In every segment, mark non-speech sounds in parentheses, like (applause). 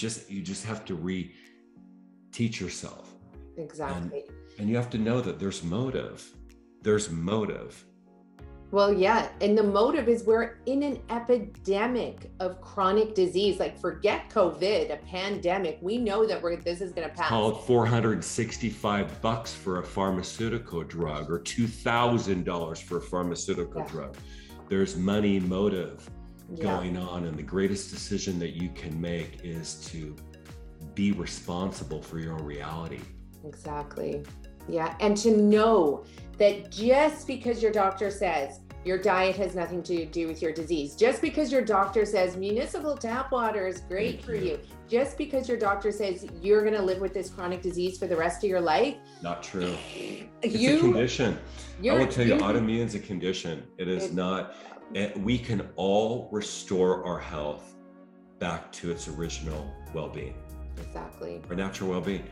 just you just have to re teach yourself exactly and, and you have to know that there's motive there's motive well, yeah. And the motive is we're in an epidemic of chronic disease. Like forget COVID, a pandemic. We know that we're this is gonna pass. Called 465 bucks for a pharmaceutical drug or two thousand dollars for a pharmaceutical yeah. drug. There's money motive yeah. going on, and the greatest decision that you can make is to be responsible for your own reality. Exactly. Yeah. And to know that just because your doctor says your diet has nothing to do with your disease, just because your doctor says municipal tap water is great for you, just because your doctor says you're going to live with this chronic disease for the rest of your life. Not true. (sighs) It's you, a condition. I will tell you, you autoimmune is a condition. It is it, not, it, we can all restore our health back to its original well being. Exactly. Our natural well being.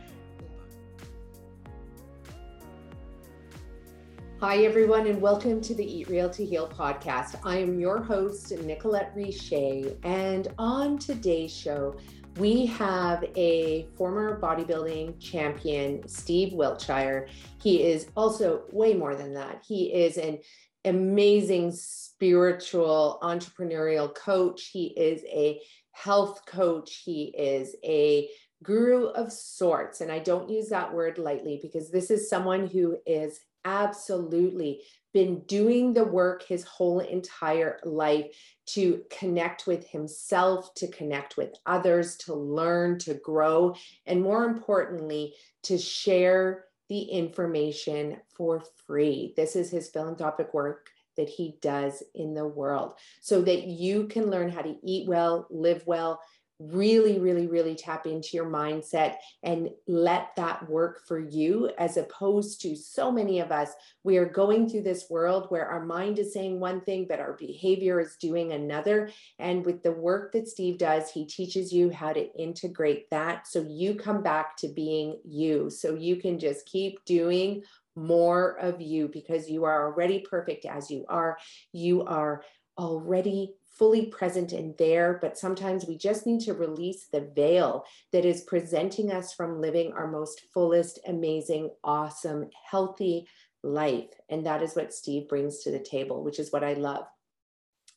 Hi, everyone, and welcome to the Eat Real to Heal podcast. I am your host, Nicolette Richer, and on today's show, we have a former bodybuilding champion, Steve Wiltshire. He is also way more than that. He is an amazing spiritual entrepreneurial coach. He is a health coach. He is a guru of sorts. And I don't use that word lightly because this is someone who is absolutely been doing the work his whole entire life to connect with himself, to connect with others, to learn, to grow, and more importantly, to share the information for free. This is his philanthropic work that he does in the world so that you can learn how to eat well, live well, really, really, really tap into your mindset and let that work for you, as opposed to so many of us. We are going through this world where our mind is saying one thing, but our behavior is doing another. And with the work that Steve does, he teaches you how to integrate that so you come back to being you. So you can just keep doing more of you because you are already perfect as you are. You are already fully present and there, but sometimes we just need to release the veil that is presenting us from living our most fullest, amazing, awesome, healthy life. And that is what Steve brings to the table, which is what I love.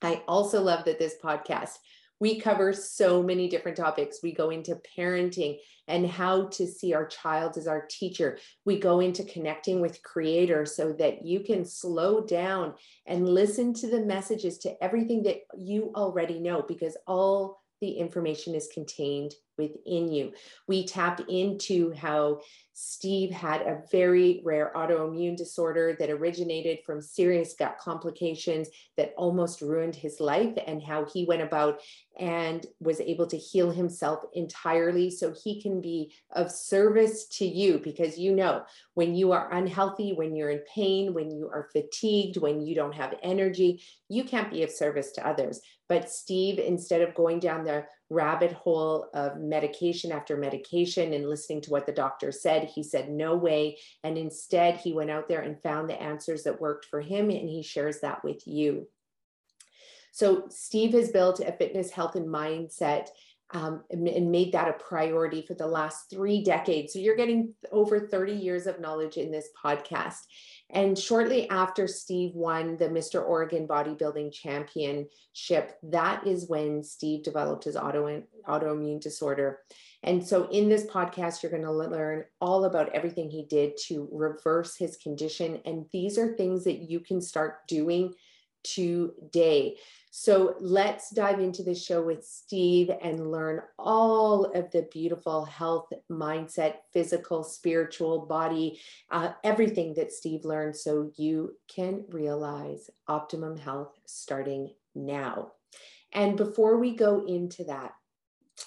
I also love that this podcast we cover so many different topics. We go into parenting and how to see our child as our teacher. We go into connecting with creator so that you can slow down and listen to the messages to everything that you already know because all the information is contained within you. We tap into how Steve had a very rare autoimmune disorder that originated from serious gut complications that almost ruined his life, and how he went about and was able to heal himself entirely so he can be of service to you. Because you know, when you are unhealthy, when you're in pain, when you are fatigued, when you don't have energy, you can't be of service to others. But Steve, instead of going down the rabbit hole of medication after medication and listening to what the doctor said. He said, no way. And instead, he went out there and found the answers that worked for him, and he shares that with you. So, Steve has built a fitness, health, and mindset um, and made that a priority for the last three decades. So you're getting over 30 years of knowledge in this podcast. And shortly after Steve won the Mr. Oregon Bodybuilding Championship, that is when Steve developed his auto, autoimmune disorder. And so in this podcast, you're going to learn all about everything he did to reverse his condition. And these are things that you can start doing today. So let's dive into the show with Steve and learn all of the beautiful health, mindset, physical, spiritual, body, uh, everything that Steve learned so you can realize optimum health starting now. And before we go into that,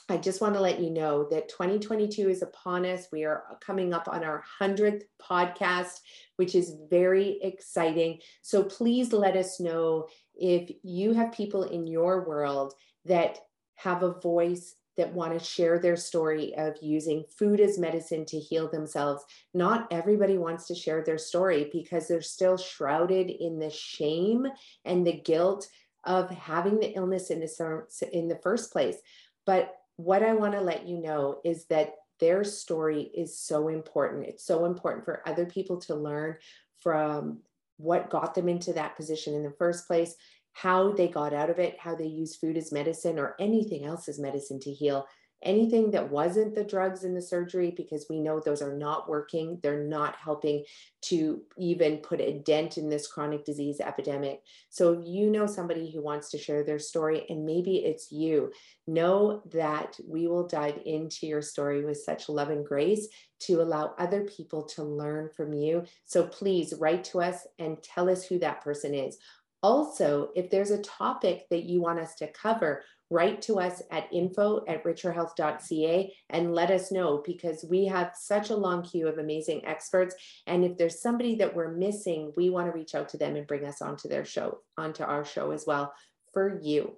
I just want to let you know that 2022 is upon us. We are coming up on our 100th podcast, which is very exciting. So please let us know if you have people in your world that have a voice that want to share their story of using food as medicine to heal themselves. Not everybody wants to share their story because they're still shrouded in the shame and the guilt of having the illness in the, in the first place. But what I want to let you know is that their story is so important. It's so important for other people to learn from what got them into that position in the first place, how they got out of it, how they use food as medicine or anything else as medicine to heal anything that wasn't the drugs in the surgery because we know those are not working they're not helping to even put a dent in this chronic disease epidemic. So if you know somebody who wants to share their story and maybe it's you know that we will dive into your story with such love and grace to allow other people to learn from you. So please write to us and tell us who that person is. Also, if there's a topic that you want us to cover, write to us at info at richerhealth.ca and let us know because we have such a long queue of amazing experts. And if there's somebody that we're missing, we want to reach out to them and bring us onto their show, onto our show as well for you.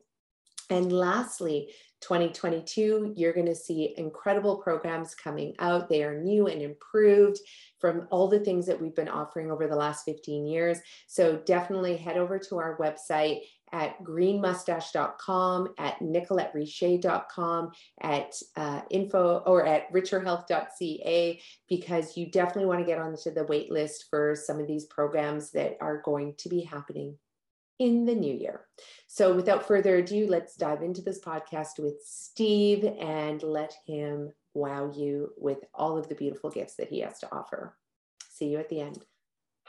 And lastly, 2022, you're going to see incredible programs coming out. They are new and improved from all the things that we've been offering over the last 15 years. So definitely head over to our website at greenmustache.com, at nicolettericher.com, at uh, info or at richerhealth.ca, because you definitely want to get onto the wait list for some of these programs that are going to be happening in the new year. So, without further ado, let's dive into this podcast with Steve and let him wow you with all of the beautiful gifts that he has to offer. See you at the end.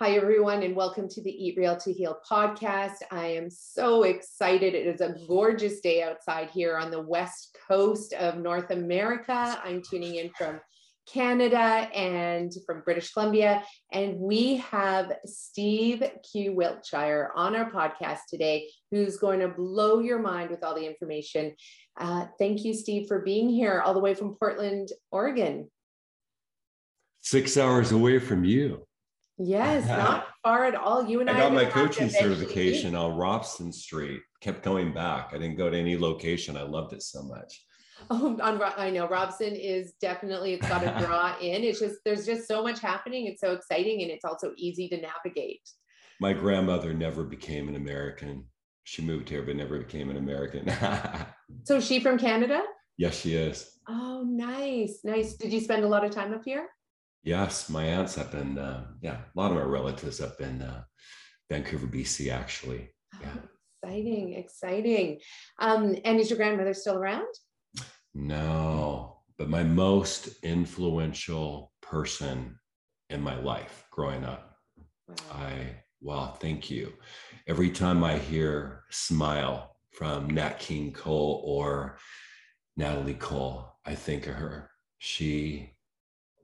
Hi, everyone, and welcome to the Eat Real to Heal podcast. I am so excited. It is a gorgeous day outside here on the west coast of North America. I'm tuning in from Canada and from British Columbia. And we have Steve Q. Wiltshire on our podcast today, who's going to blow your mind with all the information. Uh, thank you, Steve, for being here all the way from Portland, Oregon. Six hours away from you. Yes, (laughs) not far at all. You and I, I got my coaching certification on Robson Street. Kept going back. I didn't go to any location. I loved it so much. (laughs) Oh, on, I know Robson is definitely it's got to draw in. It's just there's just so much happening. It's so exciting, and it's also easy to navigate. My grandmother never became an American. She moved here, but never became an American. (laughs) so is she from Canada? Yes, she is. Oh, nice, nice. Did you spend a lot of time up here? Yes, my aunts have been, uh, yeah, a lot of my relatives have been uh, Vancouver, BC, actually. Yeah. Oh, exciting, exciting. Um, and is your grandmother still around? No, but my most influential person in my life growing up. Wow. I, well, thank you. Every time I hear smile from Nat King Cole or Natalie Cole, I think of her. She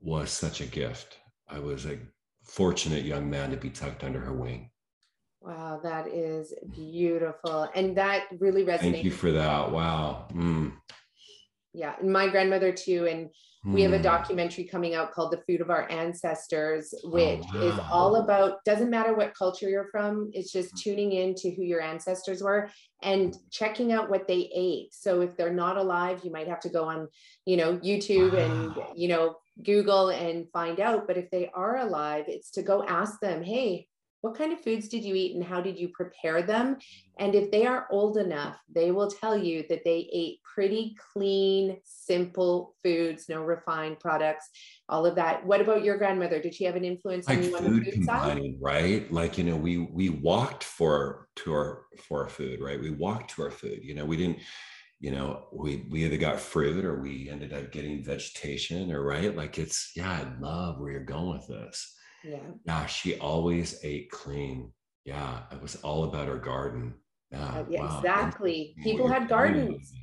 was such a gift. I was a fortunate young man to be tucked under her wing. Wow, that is beautiful. And that really resonates. Thank you for that. Wow. Mm yeah and my grandmother too and we have a hmm. documentary coming out called the food of our ancestors oh, which oh, wow. is all about doesn't matter what culture you're from it's just hmm. tuning in to who your ancestors were and checking out what they ate so if they're not alive you might have to go on you know youtube wow. and you know google and find out but if they are alive it's to go ask them hey what kind of foods did you eat and how did you prepare them? And if they are old enough, they will tell you that they ate pretty clean, simple foods, no refined products, all of that. What about your grandmother? Did she have an influence like on you on the food combining, side? Right, like you know, we we walked for to our for our food, right? We walked to our food. You know, we didn't you know we we either got fruit or we ended up getting vegetation or right like it's yeah i love where you're going with this yeah. Yeah. She always ate clean. Yeah. It was all about her garden. Yeah. Uh, yeah wow. Exactly. People had gardens.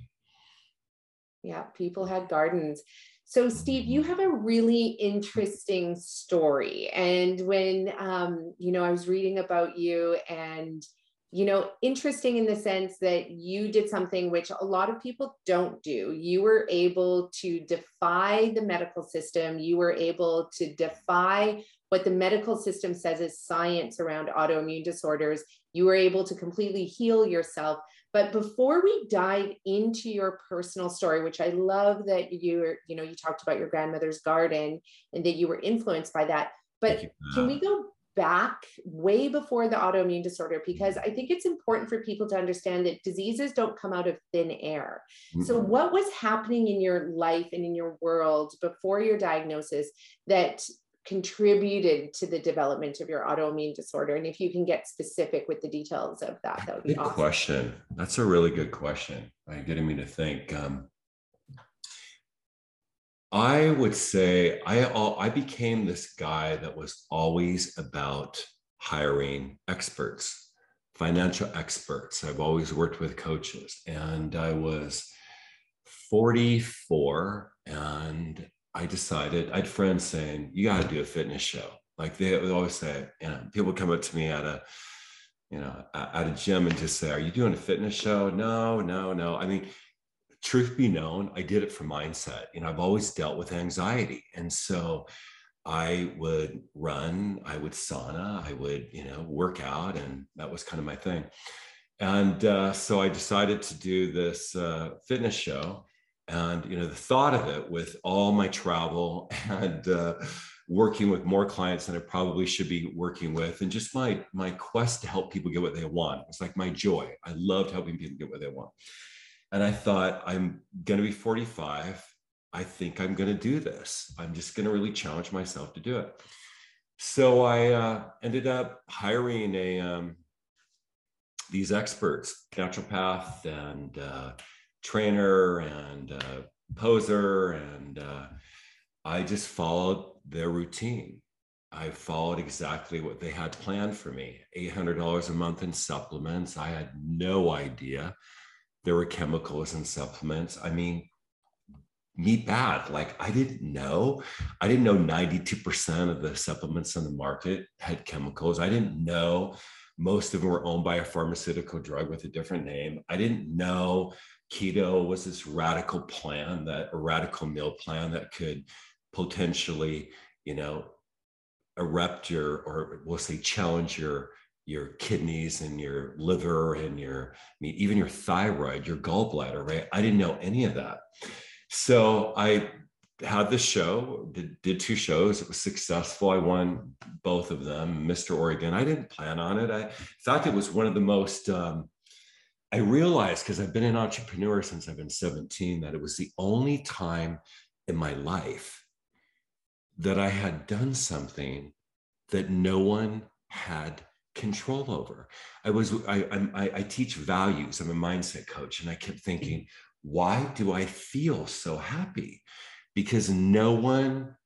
Yeah. People had gardens. So, Steve, you mm-hmm. have a really interesting story. And when, um, you know, I was reading about you and, you know, interesting in the sense that you did something which a lot of people don't do. You were able to defy the medical system, you were able to defy what the medical system says is science around autoimmune disorders. You were able to completely heal yourself. But before we dive into your personal story, which I love that you you know, you talked about your grandmother's garden and that you were influenced by that. But can we go back way before the autoimmune disorder because I think it's important for people to understand that diseases don't come out of thin air. Mm-hmm. So, what was happening in your life and in your world before your diagnosis that contributed to the development of your autoimmune disorder? And if you can get specific with the details of that, that would be good awesome. question. That's a really good question. Right, getting me to think. Um, I would say I I became this guy that was always about hiring experts, financial experts. I've always worked with coaches, and I was 44, and I decided I had friends saying you got to do a fitness show. Like they would always say, you know, people come up to me at a you know at a gym and just say, "Are you doing a fitness show?" No, no, no. I mean truth be known, I did it for mindset. You know, I've always dealt with anxiety. And so I would run, I would sauna, I would, you know, work out, and that was kind of my thing. And uh, so I decided to do this uh, fitness show. And, you know, the thought of it with all my travel (laughs) and uh, working with more clients than I probably should be working with, and just my my quest to help people get what they want. It's like my joy. I loved helping people get what they want. And I thought, I'm going to be 45. I think I'm going to do this. I'm just going to really challenge myself to do it. So I uh, ended up hiring a um, these experts, naturopath and uh, trainer and uh, poser, and uh, I just followed their routine. I followed exactly what they had planned for me. $800 a month in supplements. I had no idea there were chemicals and supplements. I mean, me bad. Like I didn't know. I didn't know 92% of the supplements on the market had chemicals. I didn't know most of them were owned by a pharmaceutical drug with a different name. I didn't know keto was this radical plan that a radical meal plan that could potentially, you know, erupt your or we'll say challenge your your kidneys and your liver and your I mean even your thyroid, your gallbladder, right? I didn't know any of that. So I had this show, did, did two shows. It was successful. I won both of them, Mr. Oregon. I didn't plan on it. I thought it was one of the most um, I realized because I've been an entrepreneur since I've been 17 that it was the only time in my life that I had done something that no one had control over. I was I, I I teach values. I'm a mindset coach, and I kept thinking, mm-hmm. why do I feel so happy? Because no one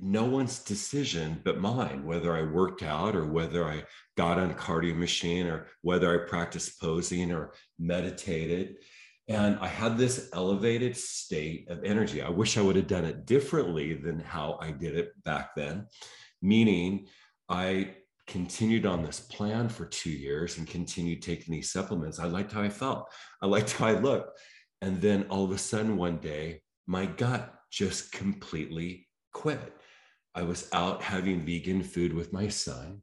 no one's decision but mine whether i worked out or whether i got on a cardio machine or whether i practiced posing or meditated and i had this elevated state of energy i wish i would have done it differently than how i did it back then meaning i continued on this plan for two years and continued taking these supplements, I liked how I felt. I liked how I looked. And then all of a sudden, one day, my gut just completely quit. I was out having vegan food with my son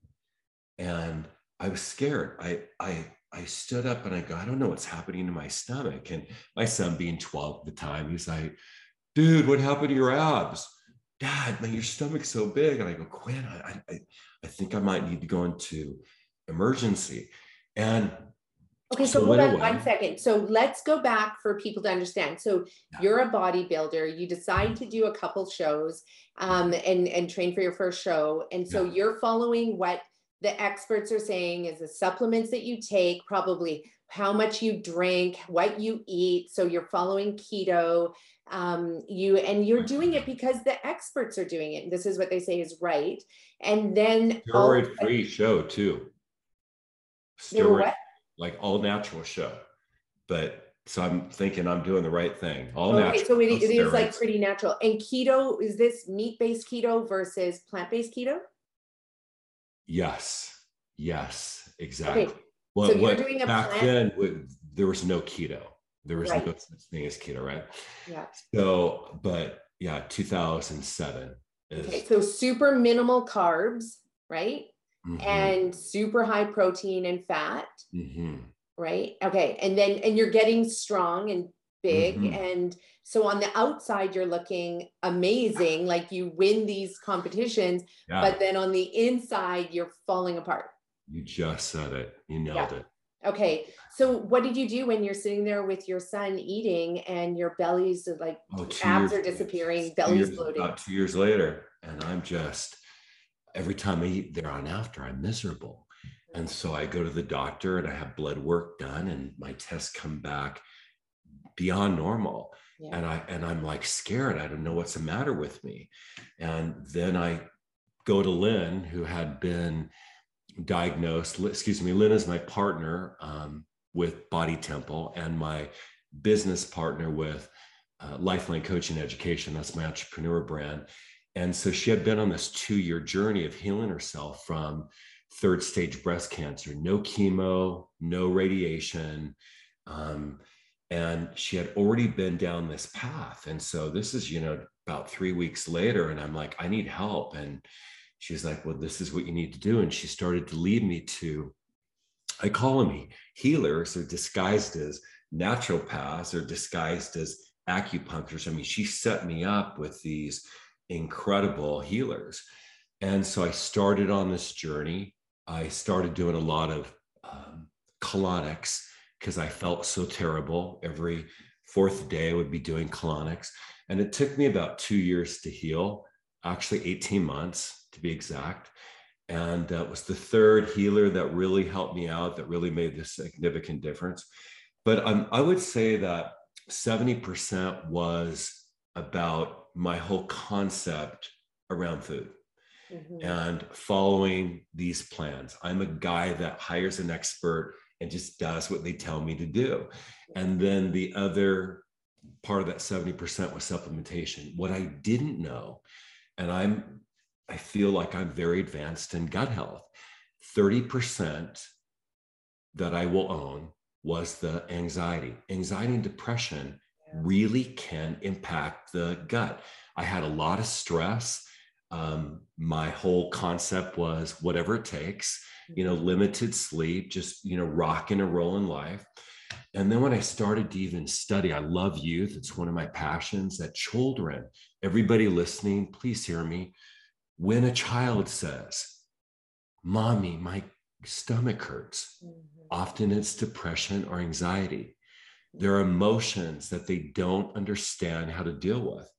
and I was scared. I, I, I stood up and I go, I don't know what's happening to my stomach. And my son, being 12 at the time, he's like, dude, what happened to your abs? Dad, man, your stomach's so big. And I go, Quinn, I, I, I think I might need to go into emergency. And okay, so, so hold on one second. So let's go back for people to understand. So yeah. you're a bodybuilder. You decide to do a couple shows um, and and train for your first show, and so yeah. you're following what the experts are saying is the supplements that you take, probably how much you drink, what you eat. So you're following keto um, you and you're doing it because the experts are doing it. This is what they say is right. And then steroid free show too. Steroid like all natural show. But so I'm thinking I'm doing the right thing. All okay, natural. So it, it is like pretty natural. And keto is this meat based keto versus plant based keto? Yes. Yes. Exactly. Okay. Well, so you're doing a back plant- then there was no keto. There was right. no such thing as keto, right? Yeah. So, but yeah, 2007 is. Okay, so super minimal carbs, right? Mm-hmm. And super high protein and fat. Mm-hmm. Right. Okay. And then, and you're getting strong and big mm-hmm. and so on the outside you're looking amazing like you win these competitions yeah. but then on the inside you're falling apart you just said it you nailed yeah. it okay so what did you do when you're sitting there with your son eating and your belly's like oh, abs are disappearing belly's years, uh, bloating about two years later and i'm just every time i eat there on after i'm miserable. And so i go to the doctor and i have blood work done and my tests come back beyond normal. Yeah. and i and i'm like scared. I don't know what's the matter with me. And then i go to lynn who had been diagnosed excuse me lynn is my partner um, with body temple and my business partner with uh, lifeline coaching education. That's my entrepreneur brand. And so she had been on this two year journey of healing herself from third stage breast cancer. No chemo no radiation um, and she had already been down this path. And so this is you know about three weeks later and i'm like i need help. And she's like well this is what you need to do. And she started to lead me to i call them healers or disguised as naturopaths or disguised as acupuncturists. I mean she set me up with these incredible healers. And so i started on this journey. I started doing a lot of um, colonics because I felt so terrible. Every fourth day, I would be doing colonics. And it took me about two years to heal, actually 18 months to be exact. And that was the third healer that really helped me out, that really made this significant difference. But um, I would say that 70% was about my whole concept around food. Mm-hmm. and following these plans. I'm a guy that hires an expert and just does what they tell me to do. And then the other part of that 70% was supplementation. What I didn't know, and I'm I feel like I'm very advanced in gut health. 30% that I will own was the anxiety. Anxiety and depression really can impact the gut. I had a lot of stress. Um, my whole concept was whatever it takes you know, limited sleep, just, you know, rocking and rolling life. And then when I started to even study, I love youth. It's one of my passions that children, everybody listening, please hear me. When a child says, Mommy, my stomach hurts, mm-hmm. often it's depression or anxiety. There are emotions that they don't understand how to deal with.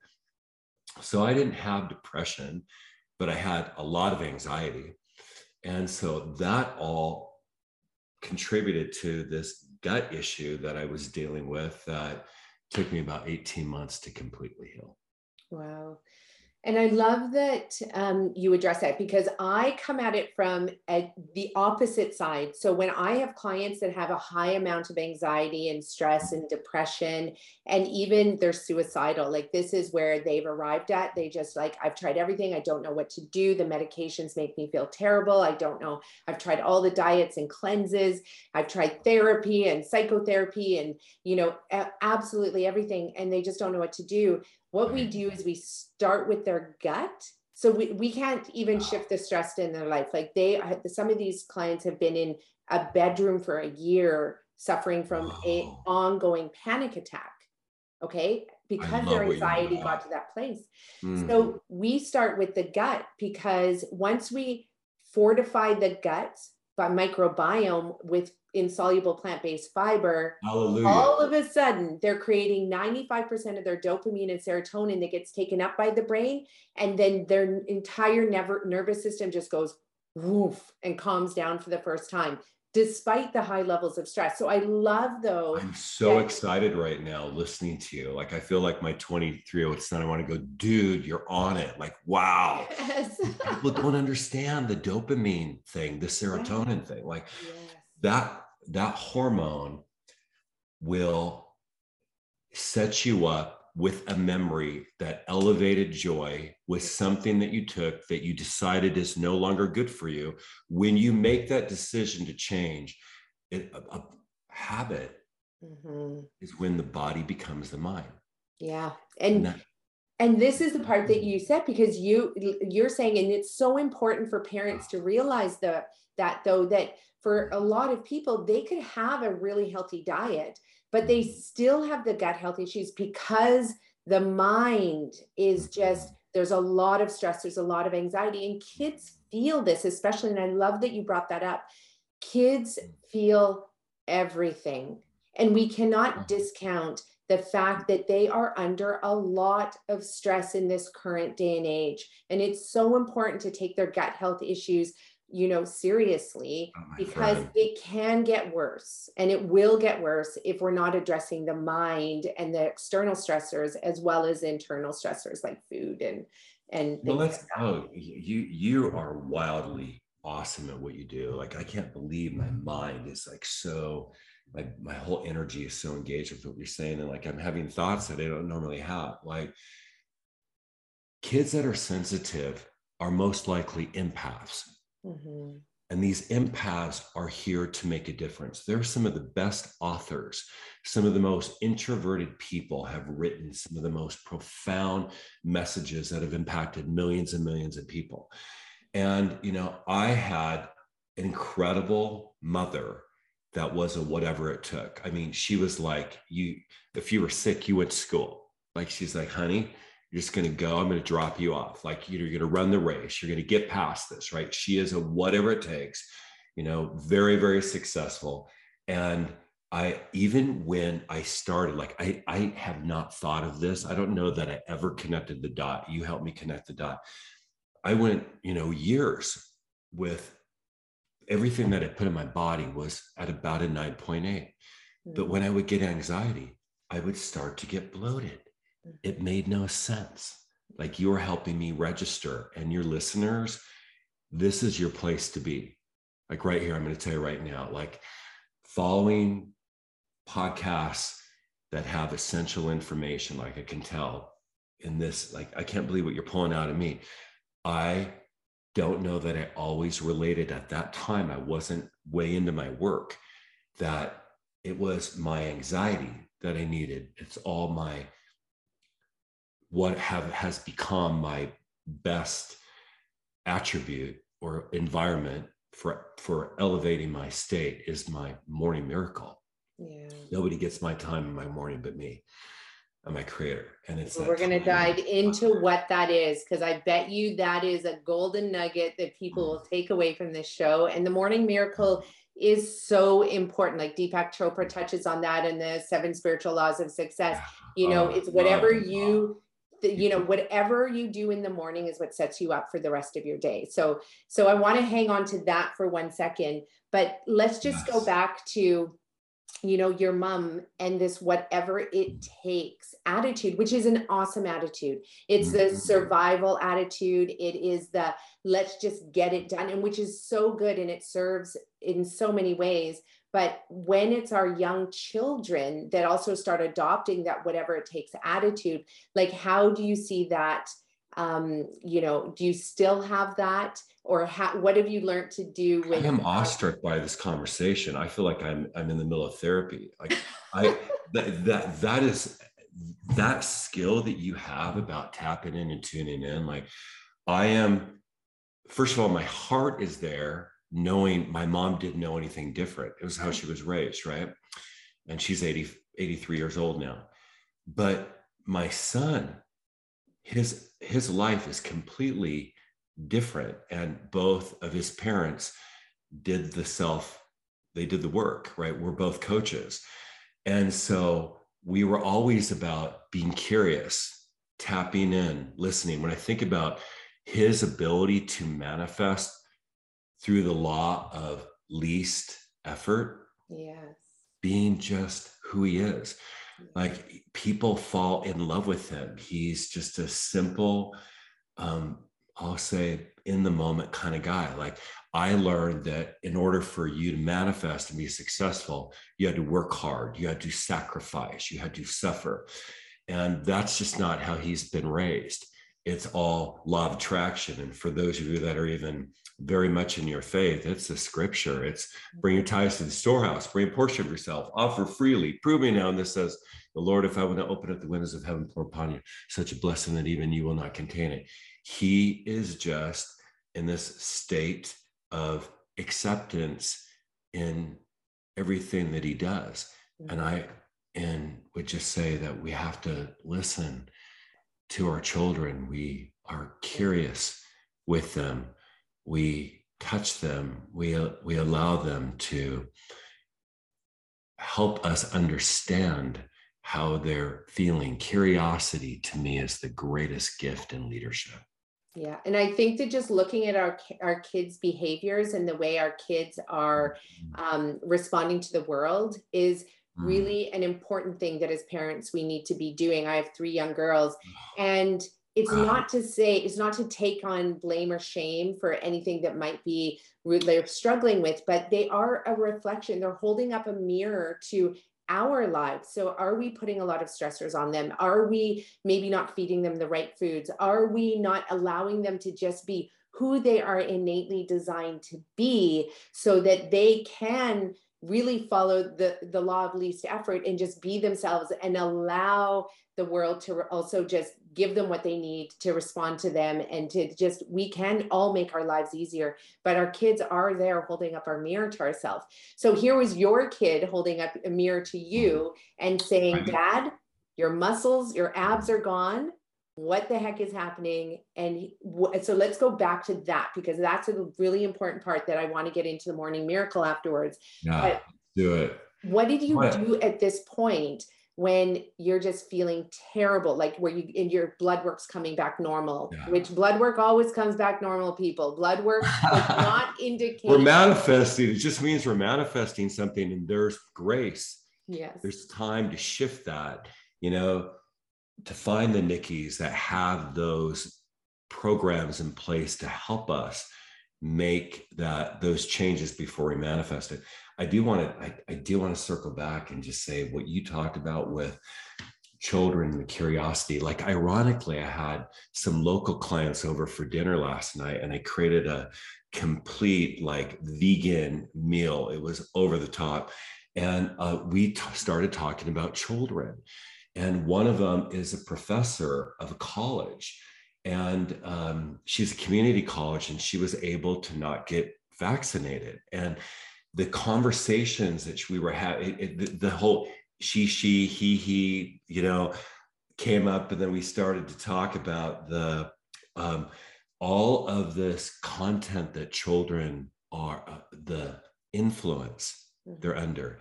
So I didn't have depression, but I had a lot of anxiety. And so that all contributed to this gut issue that I was dealing with that took me about 18 months to completely heal. Wow. And I love that um, you address that because I come at it from a, the opposite side. So when I have clients that have a high amount of anxiety and stress and depression, and even they're suicidal, like this is where they've arrived at. They just like, I've tried everything. I don't know what to do. The medications make me feel terrible. I don't know. I've tried all the diets and cleanses. I've tried therapy and psychotherapy and, you know, absolutely everything. And they just don't know what to do what we do is we start with their gut. So we, we can't even shift the stress in their life. Like they, some of these clients have been in a bedroom for a year suffering from a ongoing panic attack. Okay. Because their anxiety got to that place. Mm. So we start with the gut because once we fortify the gut by microbiome with insoluble plant-based fiber Hallelujah. all of a sudden they're creating 95% of their dopamine and serotonin that gets taken up by the brain and then their entire never, nervous system just goes woof and calms down for the first time despite the high levels of stress. So I love though. I'm so that- excited right now listening to you. Like I feel like my 23 year old son, I want to go, dude, you're on it. Like, wow. Yes. (laughs) People don't understand the dopamine thing, the serotonin yes. thing. Like yes. that that hormone will set you up with a memory that elevated joy with something that you took that you decided is no longer good for you when you make that decision to change it, a, a habit mm-hmm. is when the body becomes the mind yeah and, and that, and this is the part that you said because you you're saying and it's so important for parents to realize the that though that for a lot of people, they could have a really healthy diet. But they still have the gut health issues because the mind is just there's a lot of stress there's a lot of anxiety and kids feel this especially and i love that you brought that up. Kids feel everything and we cannot mm. discount the fact that they are under a lot of stress in this current day and age and it's so important to take their gut health issues you know seriously oh, because friend. it can get worse and it will get worse if we're not addressing the mind and the external stressors as well as internal stressors like food and and well let's like oh you you are wildly awesome at what you do. Like i can't believe my mind is like so my my whole energy is so engaged with what you're saying and like i'm having thoughts that i don't normally have. Like kids that are sensitive are most likely empaths mm-hmm. and these empaths are here to make a difference they're some of the best authors some of the most introverted people have written some of the most profound messages that have impacted millions and millions of people and you know i had an incredible mother that was a whatever it took. I mean, she was like, you, if you were sick, you went to school. Like, she's like, honey, you're just going to go. I'm going to drop you off. Like, you're going to run the race. You're going to get past this, right? She is a whatever it takes, you know, very, very successful. And I, even when I started, like, I, I have not thought of this. I don't know that I ever connected the dot. You helped me connect the dot. I went, you know, years with everything that I put in my body was at about a 9.8. Mm-hmm. But when I would get anxiety, I would start to get bloated. It made no sense. Like you're helping me register, and your listeners, this is your place to be. Like right here, I'm going to tell you right now, like following podcasts that have essential information, like I can tell in this, like I can't believe what you're pulling out of me. I don't know that I always related at that time. I wasn't way into my work, that it was my anxiety that I needed. It's all my what have has become my best attribute or environment for for elevating my state is my morning miracle. Yeah. Nobody gets my time in my morning but me. And my creator and it's we're going to dive into what that is because i bet you that is a golden nugget that people mm. will take away from this show and the morning miracle mm. is so important. Like deepak chopra touches on that in the seven spiritual laws of success. You know oh, it's whatever you you know whatever you do in the morning is what sets you up for the rest of your day. So so i want to hang on to that for one second but let's just go back to you know your mom and this whatever it takes attitude which is an awesome attitude. It's the mm-hmm. survival attitude. It is the let's just get it done and which is so good and it serves in so many ways but when it's our young children that also start adopting that whatever it takes attitude like how do you see that um, you know do you still have that? Or how, what have you learned to do with i am awestruck by this conversation. I feel like i'm i'm in the middle of therapy. Like i (laughs) that that that is that skill that you have about tapping in and tuning in like i am first of all my heart is there knowing my mom didn't know anything different. It was how she was raised right? And she's 80 83 years old now. But my son his his life is completely different. And both of his parents did the self they did the work right? We're both coaches. And so we were always about being curious tapping in listening. When i think about his ability to manifest through the law of least effort yes. being just who he is. Like people fall in love with him. He's just a simple um i'll say in the moment kind of guy. Like i learned that in order for you to manifest and be successful you had to work hard you had to sacrifice you had to suffer. And that's just not how he's been raised. It's all law of attraction. And for those of you that are even very much in your faith. It's the scripture. It's mm-hmm. bring your tithes to the storehouse, bring a portion of yourself, offer freely. Prove me now. And this says, The Lord, if I want to open up the windows of heaven, pour upon you such a blessing that even you will not contain it. He is just in this state of acceptance in everything that he does. Mm-hmm. And I and would just say that we have to listen to our children. We are curious with them. We touch them. We, we allow them to help us understand how they're feeling. Curiosity to me is the greatest gift in leadership. Yeah, and I think that just looking at our our kids' behaviors and the way our kids are mm-hmm. um, responding to the world is mm-hmm. really an important thing that as parents we need to be doing. I have three young girls, (sighs) and it's ah. not to say it's not to take on blame or shame for anything that might be they're struggling with, but they are a reflection. They're holding up a mirror to our lives. So, are we putting a lot of stressors on them? Are we maybe not feeding them the right foods? Are we not allowing them to just be who they are innately designed to be so that they can really follow the, the law of least effort and just be themselves and allow the world to also just give them what they need to respond to them and to just we can all make our lives easier but our kids are there holding up our mirror to ourselves. So here was your kid holding up a mirror to you and saying dad your muscles your abs are gone what the heck is happening and so let's go back to that because that's a really important part that i want to get into the morning miracle afterwards yeah but do it what did you what? do at this point when you're just feeling terrible, like where you and your blood work's coming back normal, yeah. which blood work always comes back normal, people. Blood work (laughs) does not indicate we're manifesting. It just means we're manifesting something and there's grace. Yes. There's time to shift that, you know, to find the Nikis that have those programs in place to help us make that those changes before we manifest it. I do want to I, I do want to circle back and just say what you talked about with children and the curiosity. Like ironically i had some local clients over for dinner last night and i created a complete like vegan meal. It was over the top. And uh, we t- started talking about children and one of them is a professor of a college. And um, she's a community college and she was able to not get vaccinated. And the conversations that we were having, the, the whole she, she, he, he, you know, came up, and then we started to talk about the um, all of this content that children are uh, the influence mm-hmm. they're under,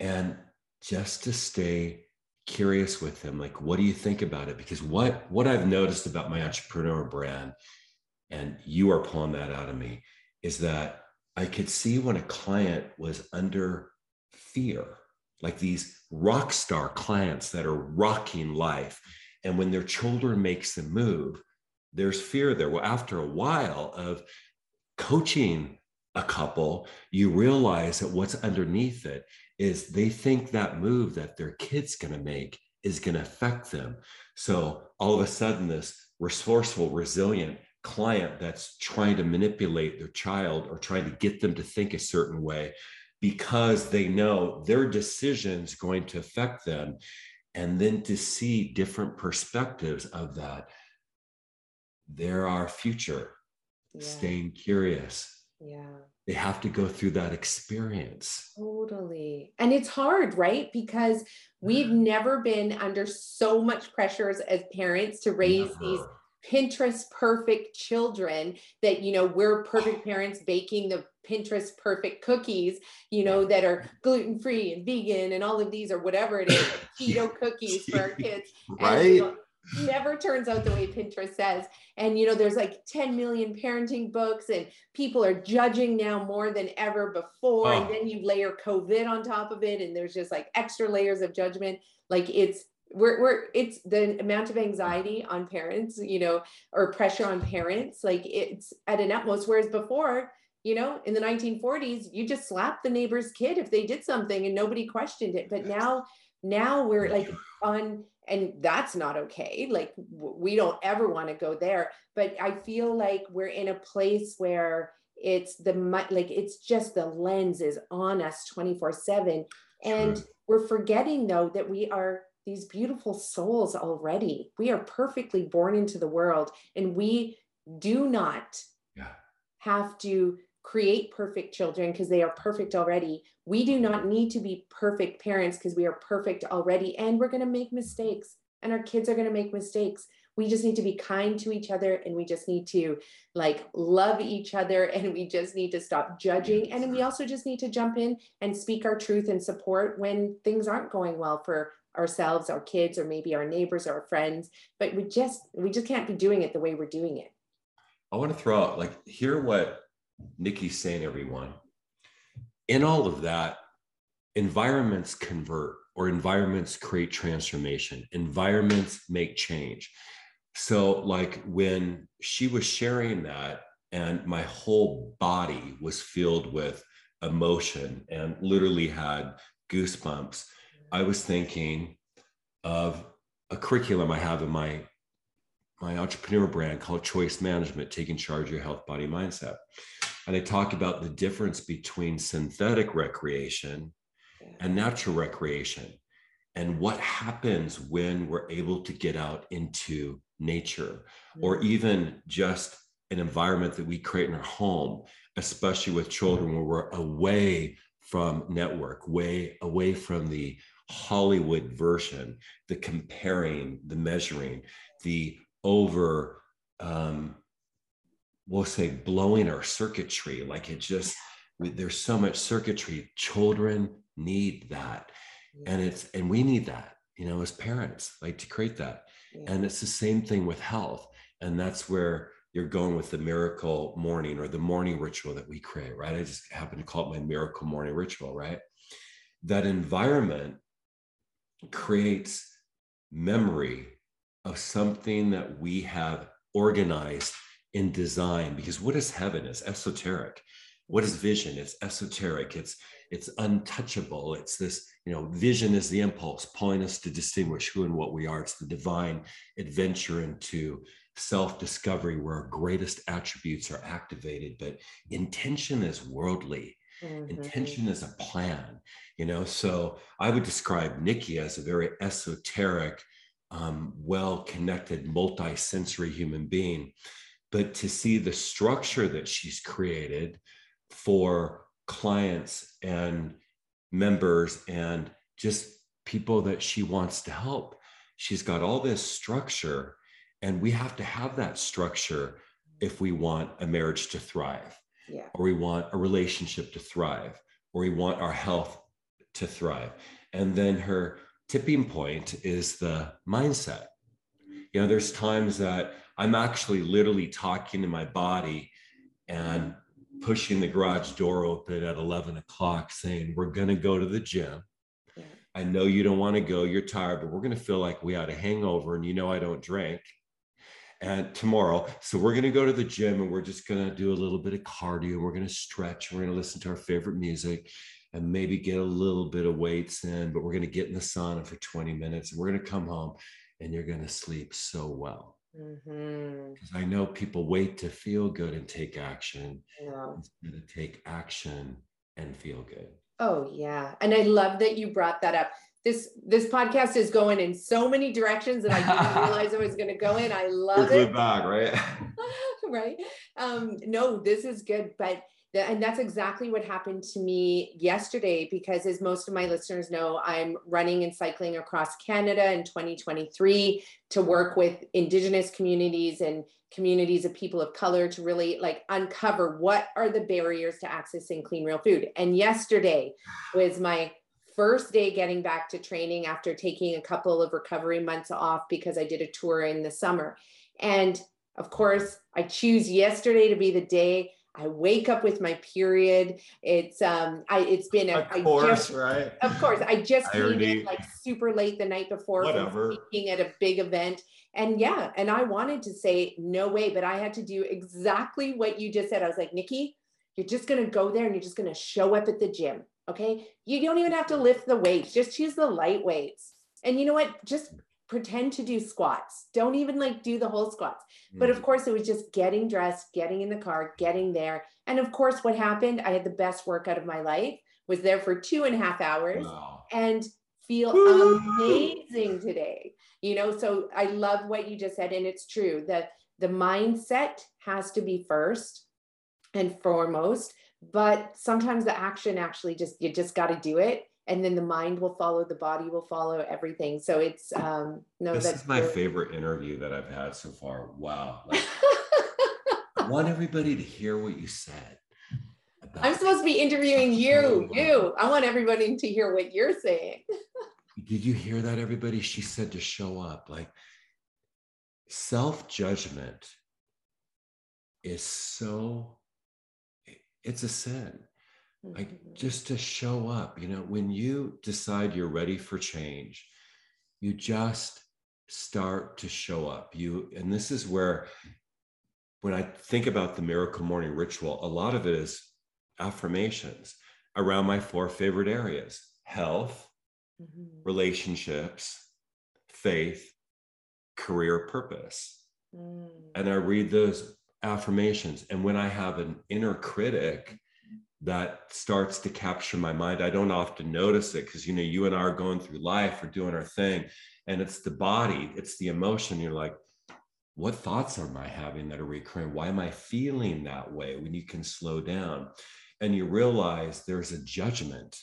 and just to stay curious with them like what do you think about it because what what i've noticed about my entrepreneur brand and you are pulling that out of me is that I could see when a client was under fear, like these rock star clients that are rocking life. And when their children makes the move, there's fear there. Well, after a while of coaching a couple, you realize that what's underneath it is they think that move that their kid's going to make is going to affect them. So all of a sudden, this resourceful, resilient client that's trying to manipulate their child or trying to get them to think a certain way because they know their decisions going to affect them and then to see different perspectives of that there are future yeah. staying curious yeah. They have to go through that experience. Totally. And it's hard right? Because we've never been under so much pressures as parents to raise never. these Pinterest perfect children that, you know, we're perfect (sighs) parents baking the Pinterest perfect cookies, you know, that are gluten free and vegan and all of these or whatever it is, (laughs) keto cookies for our kids. Right. And, you know, never turns out the way Pinterest says. And, you know, there's like 10 million parenting books and people are judging now more than ever before. Oh. And then you layer COVID on top of it and there's just like extra layers of judgment. Like it's we're, we're it's the amount of anxiety on parents you know or pressure on parents like it's at an utmost whereas before you know in the 1940s you just slapped the neighbor's kid if they did something and nobody questioned it but now now we're like on and that's not okay like we don't ever want to go there but i feel like we're in a place where it's the like it's just the lens is on us 24 7 and we're forgetting though that we are these beautiful souls already. We are perfectly born into the world and we do not yeah. have to create perfect children because they are perfect already. We do not need to be perfect parents because we are perfect already. And we're going to make mistakes, and our kids are going to make mistakes. We just need to be kind to each other and we just need to like love each other (laughs) and we just need to stop judging. And we also just need to jump in and speak our truth and support when things aren't going well for ourselves, our kids, or maybe our neighbors or our friends. But we just we just can't be doing it the way we're doing it. I want to throw out like hear what Nikki's saying, everyone. In all of that, environments convert or environments create transformation, environments make change. So, like when she was sharing that, and my whole body was filled with emotion and literally had goosebumps, I was thinking of a curriculum I have in my my entrepreneur brand called Choice Management, taking charge of your health, body, mindset. And I talk about the difference between synthetic recreation and natural recreation and what happens when we're able to get out into nature or mm-hmm. even just an environment that we create in our home, especially with children where we're away from network, way away from the Hollywood version, the comparing, the measuring, the over um, we'll say blowing our circuitry. Like it just we, there's so much circuitry. Children need that. Yeah. and it's and we need that you know as parents like to create that. Yeah. and it's the same thing with health. And that's where you're going with the miracle morning or the morning ritual that we create right? I just happen to call it my miracle morning ritual right? That environment creates memory of something that we have organized in design because what is heaven? Is esoteric. What is vision? It's esoteric. It's it's untouchable. It's this you know vision is the impulse pulling us to distinguish who and what we are. It's the divine adventure into self-discovery where our greatest attributes are activated. But intention is worldly. Mm-hmm. intention is a plan you know? So i would describe nikki as a very esoteric um, well connected, multi sensory human being. But to see the structure that she's created for clients and members and just people that she wants to help, she's got all this structure. And we have to have that structure if we want a marriage to thrive, yeah. or we want a relationship to thrive, or we want our health to thrive. And then her tipping point is the mindset. You know, there's times that I'm actually literally talking to my body and pushing the garage door open at 11 o'clock saying, We're going to go to the gym. I know you don't want to go, you're tired, but we're going to feel like we had a hangover and you know I don't drink. And tomorrow, so we're going to go to the gym and we're just going to do a little bit of cardio. We're going to stretch. We're going to listen to our favorite music and maybe get a little bit of weights in, but we're going to get in the sauna for 20 minutes and we're going to come home and you're going to sleep so well. Mm-hmm. Because I know people wait to feel good and take action yeah. instead of take action and feel good. Oh yeah. And I love that you brought that up. This this podcast is going in so many directions that I didn't (laughs) realize it was going to go in. I love We're it. back, right? (laughs) right. Um, no, this is good. But and that's exactly what happened to me yesterday because as most of my listeners know i'm running and cycling across canada in 2023 to work with indigenous communities and communities of people of color to really like uncover what are the barriers to accessing clean real food. And yesterday was my first day getting back to training after taking a couple of recovery months off because i did a tour in the summer. And of course i choose yesterday to be the day I wake up with my period. It's um I it's been a of course, just, right? Of course. I just came in like super late the night before Whatever. speaking at a big event. And yeah, and I wanted to say no way, but I had to do exactly what you just said. I was like, Nikki, you're just gonna go there and you're just gonna show up at the gym. Okay. You don't even have to lift the weights, just choose the light weights. And you know what? Just pretend to do squats. Don't even like do the whole squats. Mm. But of mm. course, it was just getting dressed, getting in the car, getting there. And of course, what happened? I had the best workout of my life, was there for two and a half hours wow. and feel Woo! amazing today. You know, so I love what you just said. And it's true that the mindset has to be first. and foremost but sometimes the action actually just you just got to do it and then the mind will follow the body will follow everything. So it's um no this that's is my favorite interview that i've had so far. Wow. (laughs) Like, i want everybody to hear what you said i'm supposed to be interviewing you you. I want everybody to hear what you're saying. (laughs) Did you hear that everybody? She said to show up. Like self-judgment is so it's a sin like mm-hmm. just to show up you know when you decide you're ready for change you just start to show up you and this is where when i think about the miracle morning ritual a lot of it is affirmations around my four favorite areas health mm-hmm. relationships faith career purpose mm. and i read those affirmations and when i have an inner critic that starts to capture my mind. I don't often notice it because, you know, you and I are going through life, we're doing our thing, and it's the body, it's the emotion. You're like, what thoughts am I having that are recurring? Why am I feeling that way when you can slow down? And you realize there's a judgment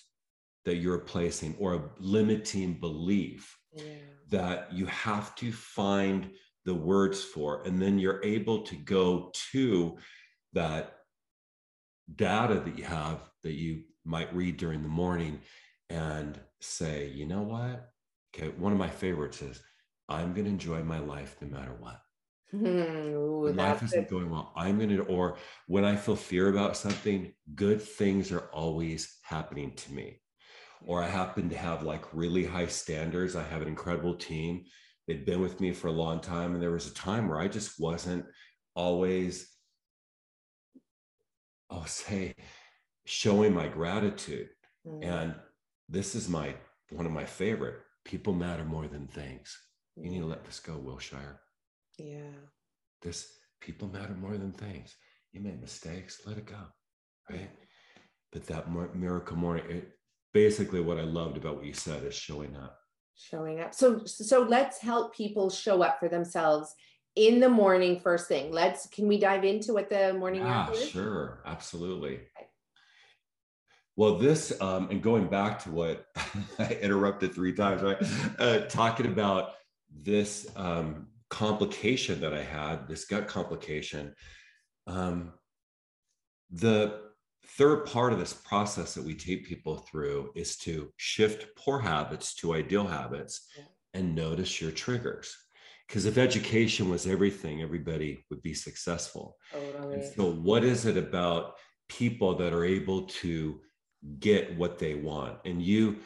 that you're placing or a limiting belief yeah. that you have to find the words for. And then you're able to go to that data that you have that you might read during the morning and say, you know what? Okay, one of my favorites is I'm going to enjoy my life no matter what. Ooh, life isn't going well. I'm going to, or when I feel fear about something, good things are always happening to me. Or I happen to have like really high standards. I have an incredible team. They'd been with me for a long time. And there was a time where I just wasn't always I'll say showing my gratitude. Mm-hmm. And this is my one of my favorite. People matter more than things. You need to let this go, Wilshire. Yeah. This people matter more than things. You made mistakes, let it go. Right. But that miracle morning, it, basically what I loved about what you said is showing up. Showing up. So so let's help people show up for themselves in the morning first thing. Let's can we dive into what the morning yeah sure. Absolutely. Okay. well this um and going back to what (laughs) i interrupted three times right? Uh, talking about this um complication that i had this gut complication um the third part of this process that we take people through is to shift poor habits to ideal habits yeah. and notice your triggers because if education was everything, everybody would be successful. And so, what is it about people that are able to get what they want? And you,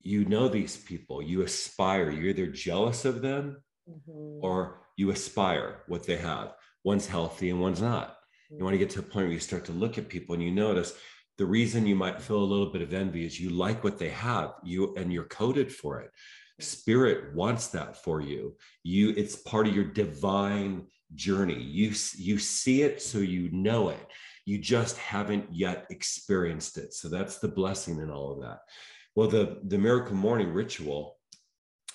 you know these people. You aspire. You're either jealous of them, mm-hmm. or you aspire what they have. One's healthy and one's not. Mm-hmm. You want to get to a point where you start to look at people and you notice the reason you might feel a little bit of envy is you like what they have. You and you're coded for it Mm-hmm. spirit wants that for you. You it's part of your divine journey. You you see it so you know it. You just haven't yet experienced it. So that's the blessing in all of that. Well the the miracle morning ritual